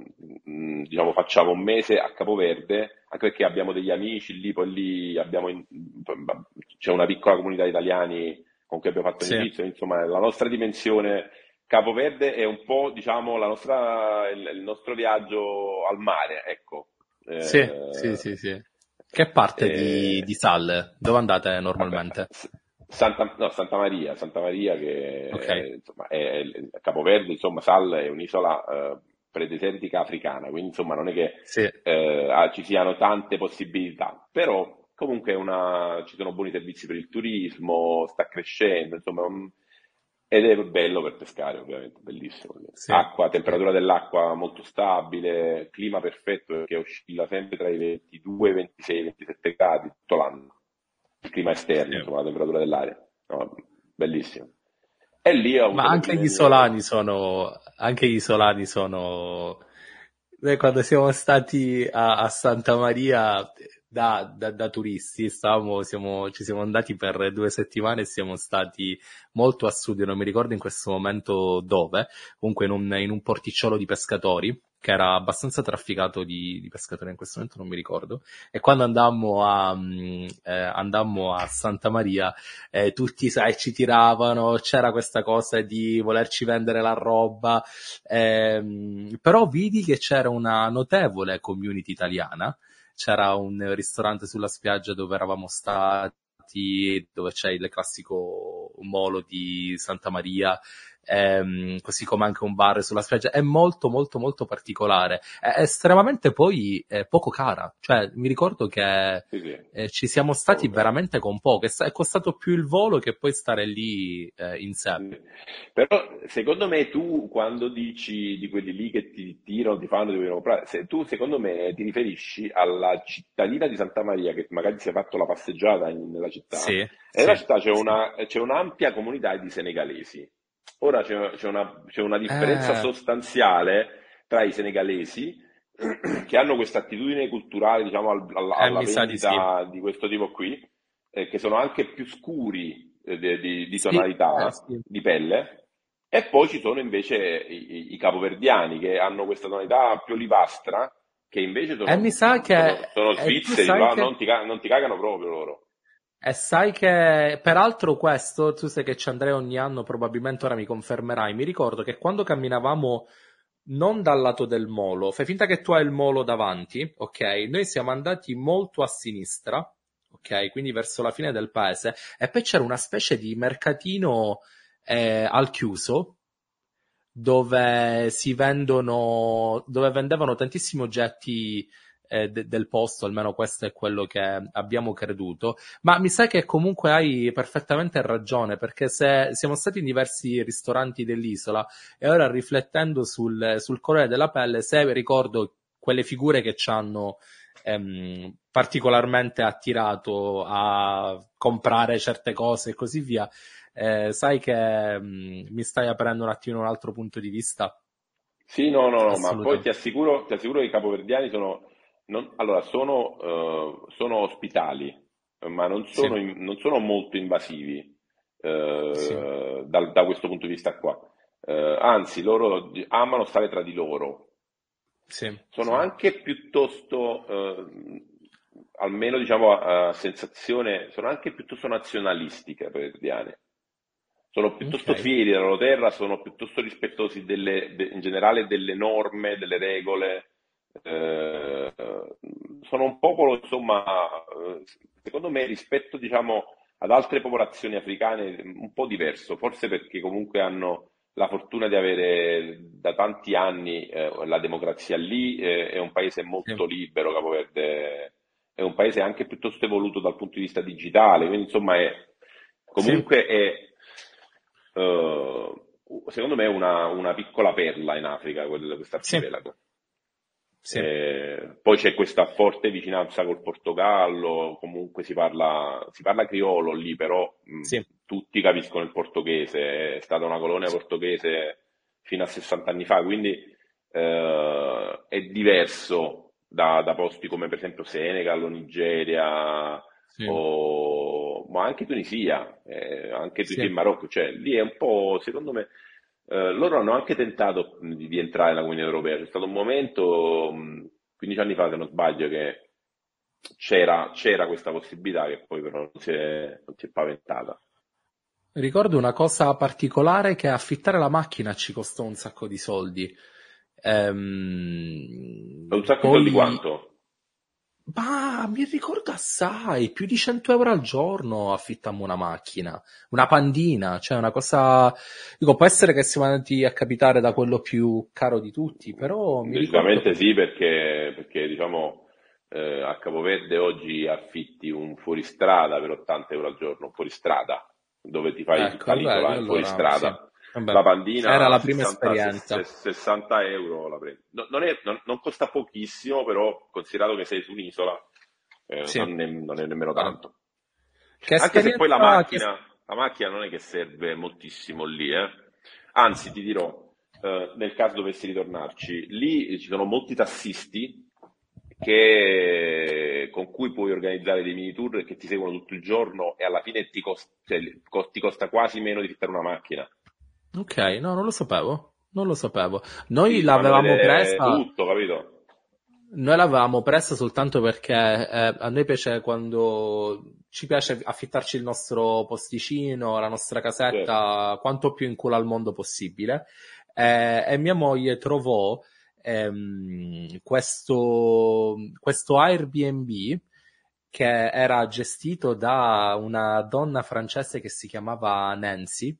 mh, diciamo, facciamo un mese a Capoverde, anche perché abbiamo degli amici lì, poi lì abbiamo in- c'è una piccola comunità di italiani con cui abbiamo fatto Sì. amicizia, insomma la nostra dimensione Capoverde è un po' diciamo la nostra, il, il nostro viaggio al mare, ecco. Eh, Sì, sì, sì, sì. Che parte di, eh, di Sal? Dove andate normalmente? S- Santa, no, Santa Maria, Santa Maria che Ok. è, insomma, è, è- Capoverde, insomma, Sal è un'isola eh, predesertica africana, quindi insomma non è che Sì, eh, ci siano tante possibilità, però comunque una- ci sono buoni servizi per il turismo, sta crescendo, insomma, un- ed è bello per pescare, ovviamente, bellissimo. sì, Acqua, temperatura dell'acqua molto stabile, clima perfetto perché oscilla sempre tra i 22, 26, 27 gradi tutto l'anno. Il clima esterno, Sì. insomma, la temperatura dell'aria. No, bellissimo. E lì ho Ma anche gli isolani sono, anche gli isolani sono, noi quando siamo stati a, a Santa Maria da, da- da turisti, stavamo, siamo, ci siamo andati per due settimane e siamo stati molto a sud, non mi ricordo in questo momento dove, comunque in un, in un porticciolo di pescatori, che era abbastanza trafficato di, di pescatori in questo momento, non mi ricordo, e quando andammo a, mm, eh, andammo a Santa Maria, eh, tutti sai, ci tiravano, c'era questa cosa di volerci vendere la roba, ehm, però vidi che c'era una notevole community italiana, c'era un ristorante sulla spiaggia dove eravamo stati, dove c'è il classico molo di Santa Maria, ehm, così come anche un bar sulla spiaggia, è molto molto molto particolare, è estremamente poi eh, poco cara, cioè mi ricordo che Sì, sì. eh, ci siamo stati Poco. veramente con poco, è, sta- è costato più il volo che poi stare lì eh, in sé. Però secondo me tu quando dici di quelli lì che ti tirano, ti fanno, ti vogliono comprare, se tu secondo me ti riferisci alla cittadina di Santa Maria che magari si è fatto la passeggiata in- nella città Sì, e nella città c'è una, c'è un'ampia comunità di senegalesi. Ora c'è, c'è una, c'è una differenza Eh. sostanziale tra i senegalesi che hanno questa attitudine culturale, diciamo, al- alla, Eh, alla mi sa di vendita di questo tipo qui, eh, che sono anche più scuri eh, di, di- di tonalità eh, sì. di pelle, e poi ci sono invece i, i- i capoverdiani che hanno questa tonalità più olivastra, che invece sono, E che- sono, sono tu svizzeri, ma che- non, ti, non ti cagano proprio loro. E sai che, peraltro questo, tu sai che ci andrei ogni anno, probabilmente ora mi confermerai, mi ricordo che quando camminavamo non dal lato del molo, fai finta che tu hai il molo davanti, ok? Noi siamo andati molto a sinistra, ok? Quindi verso la fine del paese, e poi c'era una specie di mercatino eh, al chiuso, dove si vendono, dove vendevano tantissimi oggetti eh, de- del posto, almeno questo è quello che abbiamo creduto. Ma mi sa che comunque hai perfettamente ragione, perché se siamo stati in diversi ristoranti dell'isola e ora riflettendo sul, sul colore della pelle, se ricordo quelle figure che ci hanno ehm, particolarmente attirato a comprare certe cose e così via, eh, sai che mh, mm, mi stai aprendo un attimo un altro punto di vista. Sì, no, no, no, ma poi ti assicuro, ti assicuro che i capoverdiani sono, non, allora, sono, uh, sono ospitali, ma non sono, sì. non sono molto invasivi uh, sì. da, da, questo punto di vista qua. Uh, anzi, loro amano stare tra di loro. Sì, sono anche piuttosto almeno diciamo a, sensazione, sono anche piuttosto nazionalistiche per Verdiane. Sono piuttosto okay. fieri della loro terra, sono piuttosto rispettosi delle, de, in generale delle norme, delle regole. Eh, sono un popolo, insomma, secondo me rispetto diciamo, ad altre popolazioni africane un po' diverso, forse perché comunque hanno la fortuna di avere da tanti anni eh, la democrazia lì, eh, è un paese molto libero, Capo Verde è un paese anche piuttosto evoluto dal punto di vista digitale, quindi insomma è, comunque sì. è, uh, secondo me, una, una, piccola perla in Africa, questo arcipelago. Sì. Eh, poi c'è questa forte vicinanza col Portogallo, comunque si parla, si parla criolo lì, però sì. mh, tutti capiscono il portoghese, è stata una colonia portoghese fino a 60 anni fa, quindi eh, è diverso da, da, posti come per esempio Senegal o Nigeria sì. o, ma anche Tunisia, eh, anche Tunisia sì. e Marocco, cioè lì è un po', secondo me, eh, loro hanno anche tentato di, di, entrare nella Comunità Europea, c'è stato un momento, 15 anni fa se non sbaglio, che c'era, c'era questa possibilità che poi però non si è, non si è paventata. Ricordo una cosa particolare che affittare la macchina ci costò un sacco di soldi. Ehm, un sacco poi... di quanto? Ma mi ricordo assai, più di 100 euro al giorno affittammo una macchina, una pandina, cioè una cosa, dico, può essere che siamo andati a capitare da quello più caro di tutti, però mi Decisamente ricordo... sì, perché, perché diciamo eh, a Capoverde oggi affitti un fuoristrada per 80 euro al giorno, un fuoristrada, dove ti fai ecco, l'isola, allora, fuoristrada. Sì. Vabbè, la pandina era la prima 60, esperienza. 60 euro la prendi no, non, è, non, non, costa pochissimo però considerato che sei su un'isola eh, sì. non, è, non, è, nemmeno tanto. Che anche se poi la macchina, che... la macchina non è che serve moltissimo lì eh. anzi ti dirò eh, nel caso dovessi ritornarci lì ci sono molti tassisti che, con cui puoi organizzare dei mini tour che ti seguono tutto il giorno e alla fine ti costa, cioè, ti costa quasi meno di fittare una macchina Ok, no, non lo sapevo. Non lo sapevo. Noi sì, l'avevamo presa. Tutto, capito? Noi l'avevamo presa soltanto perché eh, a noi piace quando ci piace affittarci il nostro posticino, la nostra casetta, sì. quanto più in culo al mondo possibile. Eh, e mia moglie trovò ehm, questo, questo Airbnb che era gestito da una donna francese che si chiamava Nancy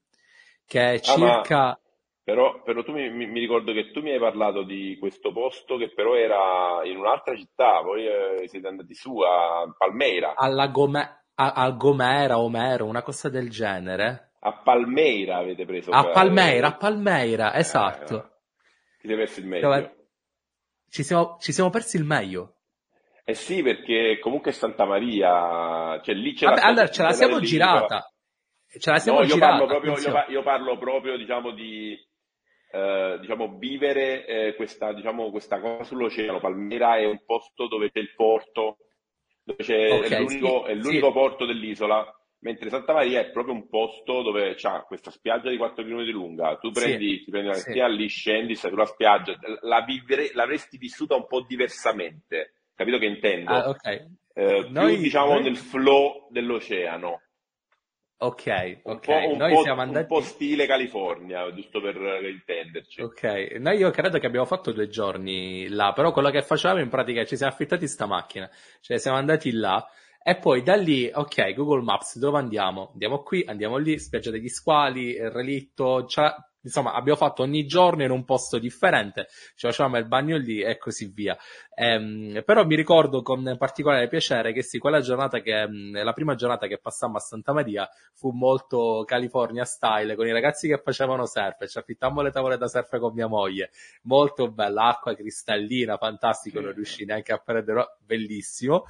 che è circa... Ah, però, però, tu mi, mi, ricordo che tu mi hai parlato di questo posto che però era in un'altra città, poi eh, siete andati su a Palmeira. Alla Gome- a, a Gomera, Omero, una cosa del genere. A Palmeira avete preso. A Palmeira, a Palmeira, esatto. Eh, ti sei perso il meglio. Ci siamo, ci siamo persi il meglio. Eh sì, perché comunque Santa Maria, cioè lì c'è Vabbè, allora ce la siamo girata. Ce la siamo no, io girata, parlo proprio, io, io, parlo proprio, diciamo, di eh, diciamo, vivere eh, questa, diciamo, questa cosa sull'oceano. Palmera è un posto dove c'è il porto, dove c'è okay, è l'unico, sì, è l'unico sì. porto dell'isola, mentre Santa Maria è proprio un posto dove c'è questa spiaggia di 4 km lunga. Tu prendi, sì, ti prendi la mattina lì, scendi, stai sulla spiaggia, la vivere, l'avresti vissuta un po' diversamente. Capito che intendo? Ah, okay. eh, noi, più diciamo noi... nel flow dell'oceano. Ok, ok. Noi po', siamo andati... un po' stile California, giusto per intenderci. Ok, noi io credo che abbiamo fatto due giorni là, però quello che facevamo in pratica ci siamo affittati sta macchina, cioè siamo andati là e poi da lì, ok, Google Maps, dove andiamo? Andiamo qui, andiamo lì, spiaggia degli squali, relitto, insomma, abbiamo fatto ogni giorno in un posto differente, ci facevamo il bagno lì e così via. Ehm, però mi ricordo con particolare piacere che sì, quella giornata che, la prima giornata che passammo a Santa Maria fu molto California style, con i ragazzi che facevano surf, ci affittammo le tavole da surf con mia moglie, molto bella, acqua cristallina, fantastico, non riuscì neanche a prendere, bellissimo.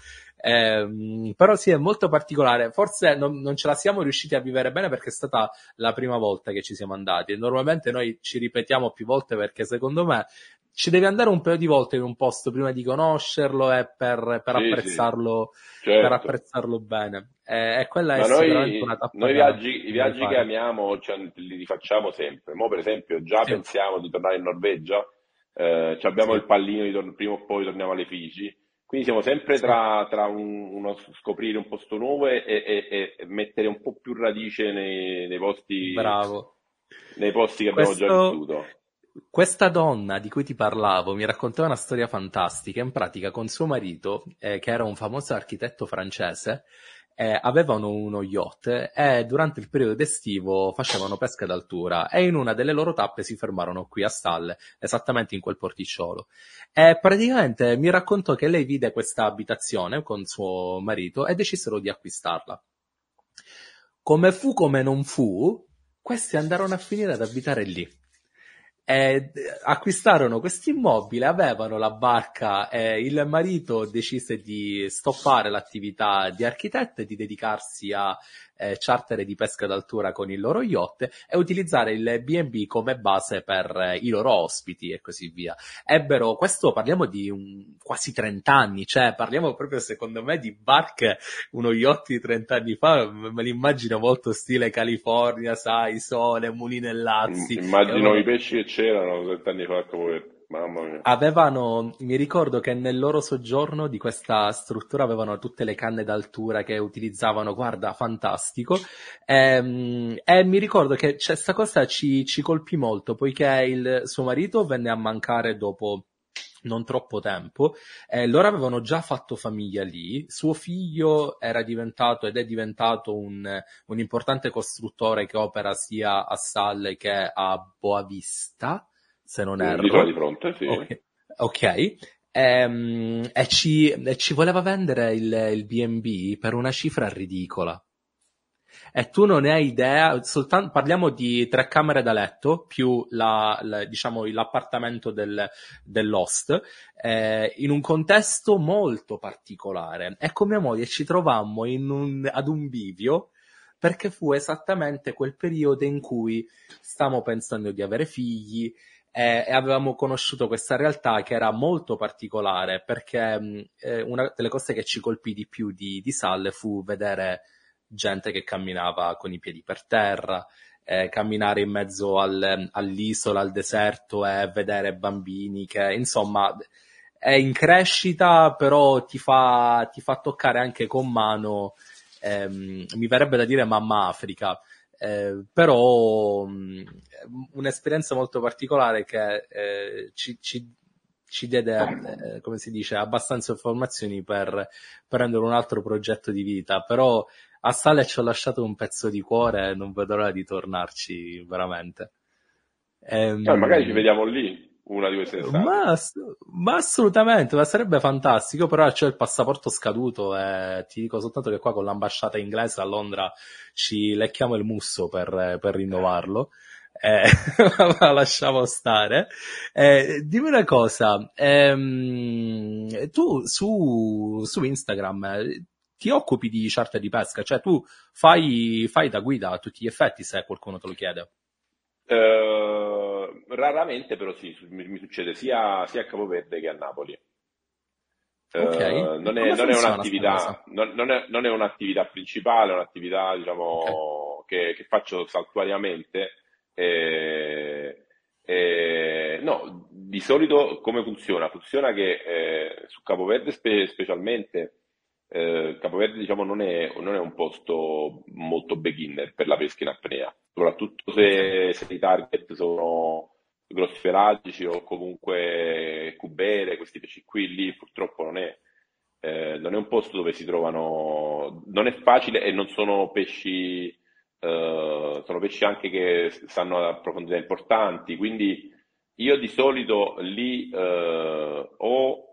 Eh, però sì, è molto particolare. Forse non, non, ce la siamo riusciti a vivere bene perché è stata la prima volta che ci siamo andati. E normalmente noi ci ripetiamo più volte perché secondo me ci devi andare un paio di volte in un posto prima di conoscerlo e per, per sì, apprezzarlo, sì. Certo. per apprezzarlo bene. E, e quella Ma è noi, sicuramente una tappa. Noi i viaggi, i viaggi che amiamo cioè, li rifacciamo sempre. Mo, per esempio, già sì. pensiamo di tornare in Norvegia. Eh, abbiamo il pallino di tor- prima o poi torniamo alle Figi quindi siamo sempre tra, tra un, uno scoprire un posto nuovo e, e, e, mettere un po' più radice nei, nei posti, Bravo. nei posti che Questo... abbiamo già vissuto. Questa donna di cui ti parlavo mi raccontava una storia fantastica. In pratica, con suo marito, eh, che era un famoso architetto francese, eh, avevano uno yacht e durante il periodo estivo facevano pesca d'altura e in una delle loro tappe si fermarono qui a Stalle, esattamente in quel porticciolo. E praticamente mi raccontò che lei vide questa abitazione con suo marito e decisero di acquistarla. Come fu come non fu, questi andarono a finire ad abitare lì eh, acquistarono questo immobile, avevano la barca e il marito decise di stoppare l'attività di architetto e di dedicarsi a eh, charter di pesca d'altura con il loro yacht e utilizzare il B&B come base per eh, i loro ospiti e così via. Ebbero, questo parliamo di un, quasi 30 anni, cioè parliamo proprio secondo me di barche, uno yacht di 30 anni fa, me l'immagino molto stile California, sai, sole, mulinellazzi. Immagino i pesci che c'erano 30 anni fa, come Mamma mia. Avevano, mi ricordo che nel loro soggiorno di questa struttura avevano tutte le canne d'altura che utilizzavano, guarda, fantastico. E, ehm, e mi ricordo che questa cosa ci, ci colpì molto, poiché il suo marito venne a mancare dopo non troppo tempo, eh, loro avevano già fatto famiglia lì, suo figlio era diventato ed è diventato un, un importante costruttore che opera sia a Salle che a Boavista, se non erro. L'isola di fronte, sì. Ok. okay. Ehm, e, ci, e, ci, voleva vendere il, il B&B per una cifra ridicola. E tu non hai idea, soltanto, parliamo di tre camere da letto più la, la, diciamo, l'appartamento del, dell'host, eh, in un contesto molto particolare. E con mia moglie ci trovammo un, ad un bivio perché fu esattamente quel periodo in cui stavamo pensando di avere figli, e, e avevamo conosciuto questa realtà che era molto particolare perché mh, eh, una delle cose che ci colpì di più di, di Salle fu vedere gente che camminava con i piedi per terra, eh, camminare in mezzo al, all'isola, al deserto e vedere bambini che, insomma, è in crescita, però ti fa, ti fa toccare anche con mano, ehm, mi verrebbe da dire mamma Africa, eh, però mh, un'esperienza molto particolare che eh, ci, ci, ci, diede, eh, come si dice, abbastanza informazioni per prendere un altro progetto di vita, però a Sale ci ho lasciato un pezzo di cuore e non vedo l'ora di tornarci veramente. Ehm, eh, magari ci vediamo lì una di queste estate. Ma, ma, assolutamente, ma sarebbe fantastico, però c'è il passaporto scaduto e ti dico soltanto che qua con l'ambasciata inglese a Londra ci lecchiamo il musso per, per rinnovarlo. Eh, ma lasciamo stare. Eh, dimmi una cosa, ehm, tu su, su Instagram ti occupi di charter di pesca, cioè tu fai, fai da guida a tutti gli effetti se qualcuno te lo chiede. Uh, raramente però sì, mi, mi succede sia, sia, a Capoverde che a Napoli. Okay. Uh, non, è, non, è un'attività, non, non, è, non, è, un'attività, principale, è un'attività diciamo, okay. che, che, faccio saltuariamente. E, e, no, di solito come funziona? Funziona che eh, su Capoverde spe, specialmente eh, Capoverde diciamo, non, è, non, è, un posto molto beginner per la pesca in apnea, soprattutto se, se i target sono grossi pelagici o comunque cubere, questi pesci qui, lì purtroppo non è, eh, non è un posto dove si trovano, non è facile e non sono pesci eh, sono pesci anche che stanno a profondità importanti, quindi io di solito lì eh, o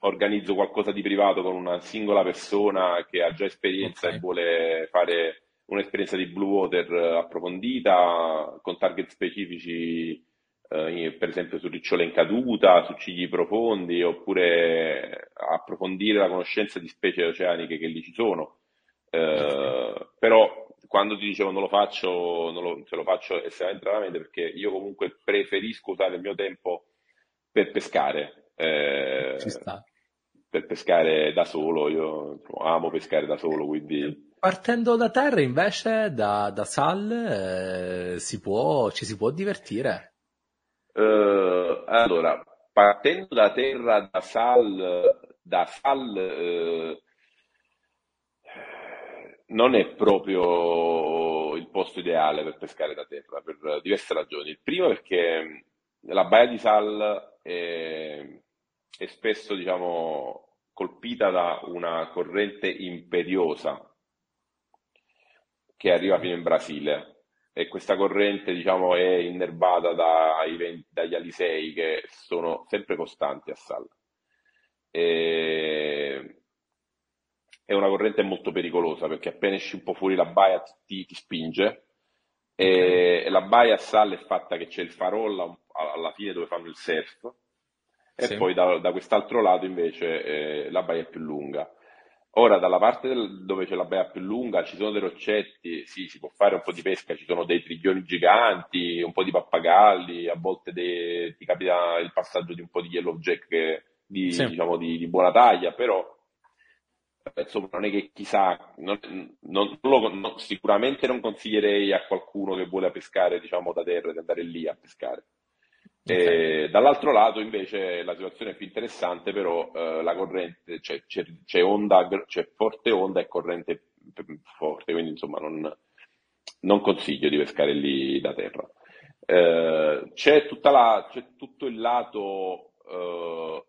organizzo qualcosa di privato con una singola persona che ha già esperienza okay. e vuole fare un'esperienza di blue water approfondita con target specifici eh, per esempio su ricciole in caduta, su cigli profondi, oppure approfondire la conoscenza di specie oceaniche che lì ci sono. Eh, però quando ti dicevo non lo faccio, non lo, ce lo faccio estremamente raramente perché io comunque preferisco usare il mio tempo per pescare. Eh, per pescare da solo, io amo pescare da solo, quindi... Partendo da terra invece, da, da Sal, eh, si può, ci si può divertire. Uh, allora, partendo da terra, da Sal, da Sal uh, non è proprio il posto ideale per pescare da terra per diverse ragioni. Il primo perché la baia di Sal è, è spesso, diciamo, colpita da una corrente imperiosa che arriva fino in Brasile e questa corrente diciamo, è innerbata dai, dagli alisei che sono sempre costanti a Sal. E... È una corrente molto pericolosa perché appena esci un po' fuori la baia ti, ti spinge e okay. la baia a Sal è fatta che c'è il farollo alla fine dove fanno il surf e sì. poi da, da, quest'altro lato invece eh, la baia è più lunga. Ora, dalla parte del, dove c'è la baia più lunga ci sono dei roccetti, sì, si può fare un po' di pesca, ci sono dei triglioni giganti, un po' di pappagalli, a volte dei, ti capita il passaggio di un po' di yellowjack che, di, sì. diciamo, di, di, buona taglia, però insomma non è che chissà, non, non, non, sicuramente non consiglierei a qualcuno che vuole pescare diciamo, da terra di andare lì a pescare. Okay. dall'altro lato invece la situazione è più interessante, però eh, la corrente, c'è, c'è, c'è, onda, c'è forte onda e corrente forte, quindi insomma non, non consiglio di pescare lì da terra. Eh, c'è, la, c'è, tutto il lato eh,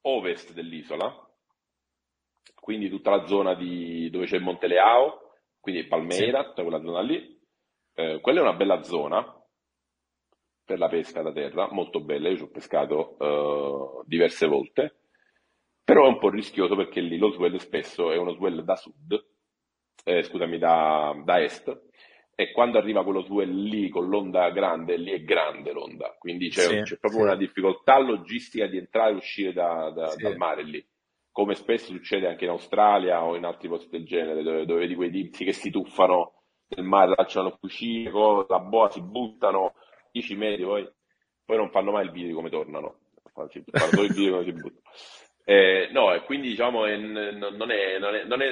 ovest dell'isola, quindi tutta la zona di, dove c'è il Monte Leao, quindi Palmeira, sì. tutta quella zona lì. Eh, quella è una bella zona, per la pesca da terra, molto bella, io ci ho pescato uh, diverse volte, però è un po' rischioso perché lì lo swell spesso è uno swell da sud, eh, scusami, da, da, est, e quando arriva quello swell lì con l'onda grande, lì è grande l'onda, quindi c'è, sì, c'è proprio sì. una difficoltà logistica di entrare e uscire da, da, sì. dal mare lì come spesso succede anche in Australia o in altri posti del genere, dove, dove vedi quei tizi che si tuffano nel mare, lanciano cucine, la boa, si buttano, 10 metri, poi, poi non fanno mai il video di come tornano, fanno solo il video di come si buttano. Eh, no, e quindi diciamo è, non, è, non, è, non,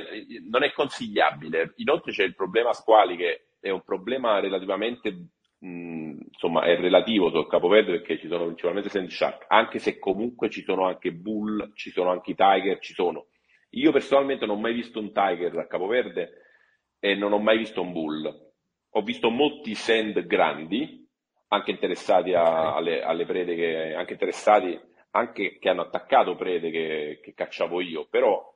non, è, consigliabile. Inoltre c'è il problema squali che è un problema relativamente, insomma, è relativo sul capoverde perché ci sono principalmente sand shark, anche se comunque ci sono anche bull, ci sono anche i tiger, ci sono. Io personalmente non ho mai visto un tiger a capoverde e non ho mai visto un bull. Ho visto molti sand grandi, anche interessati a, alle, alle, prede che, anche interessati, anche che hanno attaccato prede che, che cacciavo io, però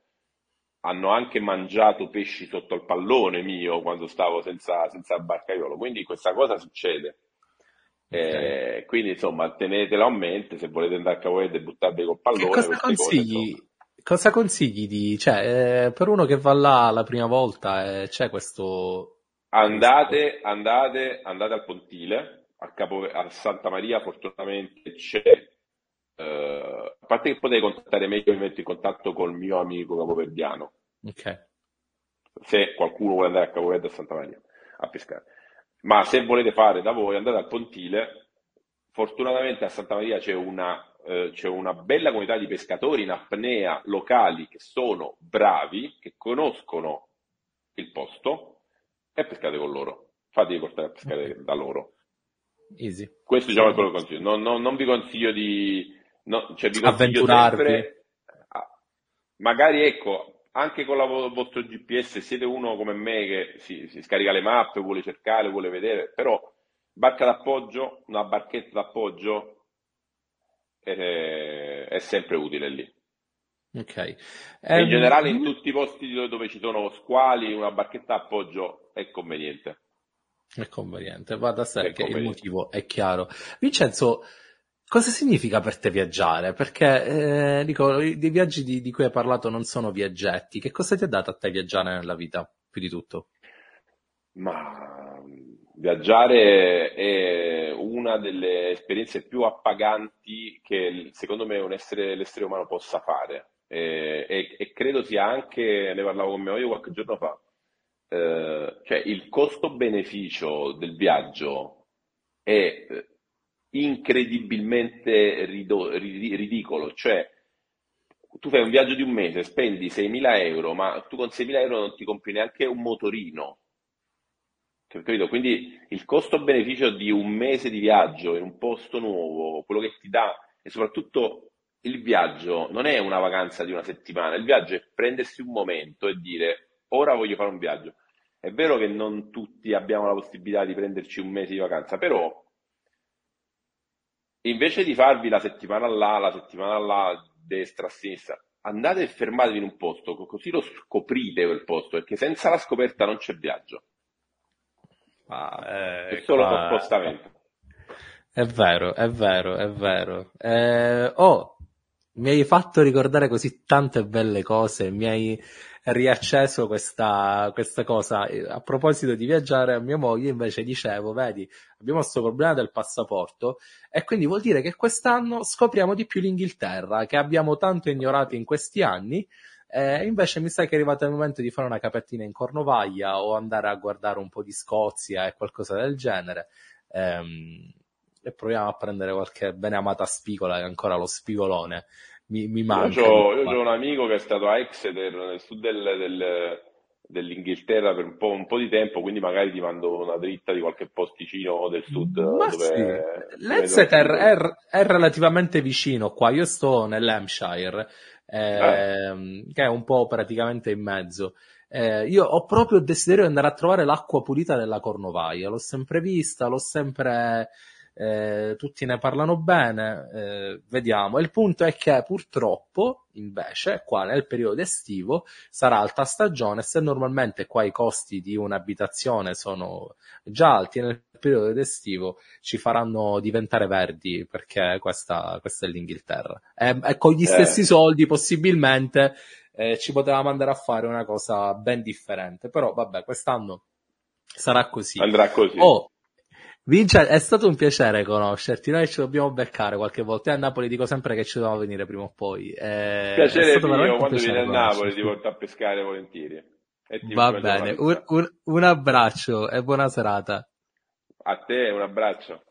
hanno anche mangiato pesci sotto il pallone mio quando stavo senza, senza barcaiolo, quindi questa cosa succede. Okay. Eh, quindi insomma tenetelo a mente se volete andare a cavolare e buttarvi col pallone. Cosa consigli? Cose, cosa consigli di, cioè, eh, per uno che va là la prima volta eh, c'è questo... Andate, andate, andate al pontile, a, Capo, a Santa Maria fortunatamente c'è, eh, a parte che potete contattare meglio, mi metto in contatto col mio amico capoverdiano. Ok. Se qualcuno vuole andare a Capoverde a Santa Maria a pescare. Ma se volete fare da voi, andate al Pontile. Fortunatamente a Santa Maria c'è una, eh, c'è una bella comunità di pescatori in apnea locali che sono bravi, che conoscono il posto e pescate con loro. Fatevi portare a pescare da loro. Easy. Questo diciamo è quello che consiglio. Non, non, non vi consiglio di... No, cioè vi consiglio sempre, magari ecco, anche con il vostro GPS siete uno come me che si, si, scarica le mappe, vuole cercare, vuole vedere, però barca d'appoggio, una barchetta d'appoggio è, è sempre utile lì. Ok. Um, in generale in tutti i posti dove ci sono squali, una barchetta d'appoggio è conveniente. È conveniente, va da sé che il motivo è chiaro. Vincenzo, cosa significa per te viaggiare? Perché, eh, dico, i viaggi di, di, cui hai parlato non sono viaggetti. Che cosa ti ha dato a te viaggiare nella vita, più di tutto? Ma viaggiare è una delle esperienze più appaganti che secondo me un essere, l'essere umano possa fare. E, e, e credo sia anche, ne parlavo con mio moglie qualche giorno fa, eh, cioè il costo-beneficio del viaggio è eh, incredibilmente rido- ridicolo, cioè tu fai un viaggio di un mese, spendi 6.000 euro, ma tu con 6.000 euro non ti compri neanche un motorino. Capito? Quindi il costo-beneficio di un mese di viaggio in un posto nuovo, quello che ti dà, e soprattutto il viaggio non è una vacanza di una settimana, il viaggio è prendersi un momento e dire ora voglio fare un viaggio. È vero che non tutti abbiamo la possibilità di prenderci un mese di vacanza, però invece di farvi la settimana là, la settimana là, destra, sinistra, andate e fermatevi in un posto, così lo scoprite quel posto, perché senza la scoperta non c'è viaggio. Ah, eh, è solo qua... spostamento. È vero, è vero, è vero. Eh, oh, mi hai fatto ricordare così tante belle cose, mi hai riacceso questa, questa cosa. A proposito di viaggiare, a mia moglie invece dicevo, vedi, abbiamo questo problema del passaporto e quindi vuol dire che quest'anno scopriamo di più l'Inghilterra, che abbiamo tanto ignorato in questi anni. Eh, invece mi sa che è arrivato il momento di fare una capetina in Cornovaglia o andare a guardare un po' di Scozia e qualcosa del genere. Ehm, e proviamo a prendere qualche beneamata spigola che è ancora lo spigolone mi, mi manca. Io ho un amico che è stato a Exeter nel sud del, del, dell'Inghilterra per un po', un po', di tempo, quindi magari ti mando una dritta di qualche posticino del sud. Ma dove, sì. L'Exeter è, è, relativamente vicino qua, io sto nell'Hampshire, eh, eh. che è un po' praticamente in mezzo. Eh, io ho proprio il desiderio di andare a trovare l'acqua pulita della Cornovaglia, l'ho sempre vista, l'ho sempre eh, tutti ne parlano bene, eh, vediamo. Il punto è che purtroppo, invece, qua nel periodo estivo sarà alta stagione, se normalmente qua i costi di un'abitazione sono già alti, nel periodo estivo ci faranno diventare verdi perché questa, questa è l'Inghilterra. E, e con gli stessi eh. soldi possibilmente eh, ci potevamo andare a fare una cosa ben differente, però vabbè, quest'anno sarà così. Andrà così. Oh, Vince, è stato un piacere conoscerti. Noi ci dobbiamo beccare qualche volta. E a Napoli dico sempre che ci dobbiamo venire prima o poi. Eh, piacere è mio, quando vieni a Napoli ti porto a pescare volentieri. Va bene, un, un, un abbraccio e buona serata. A te, un abbraccio.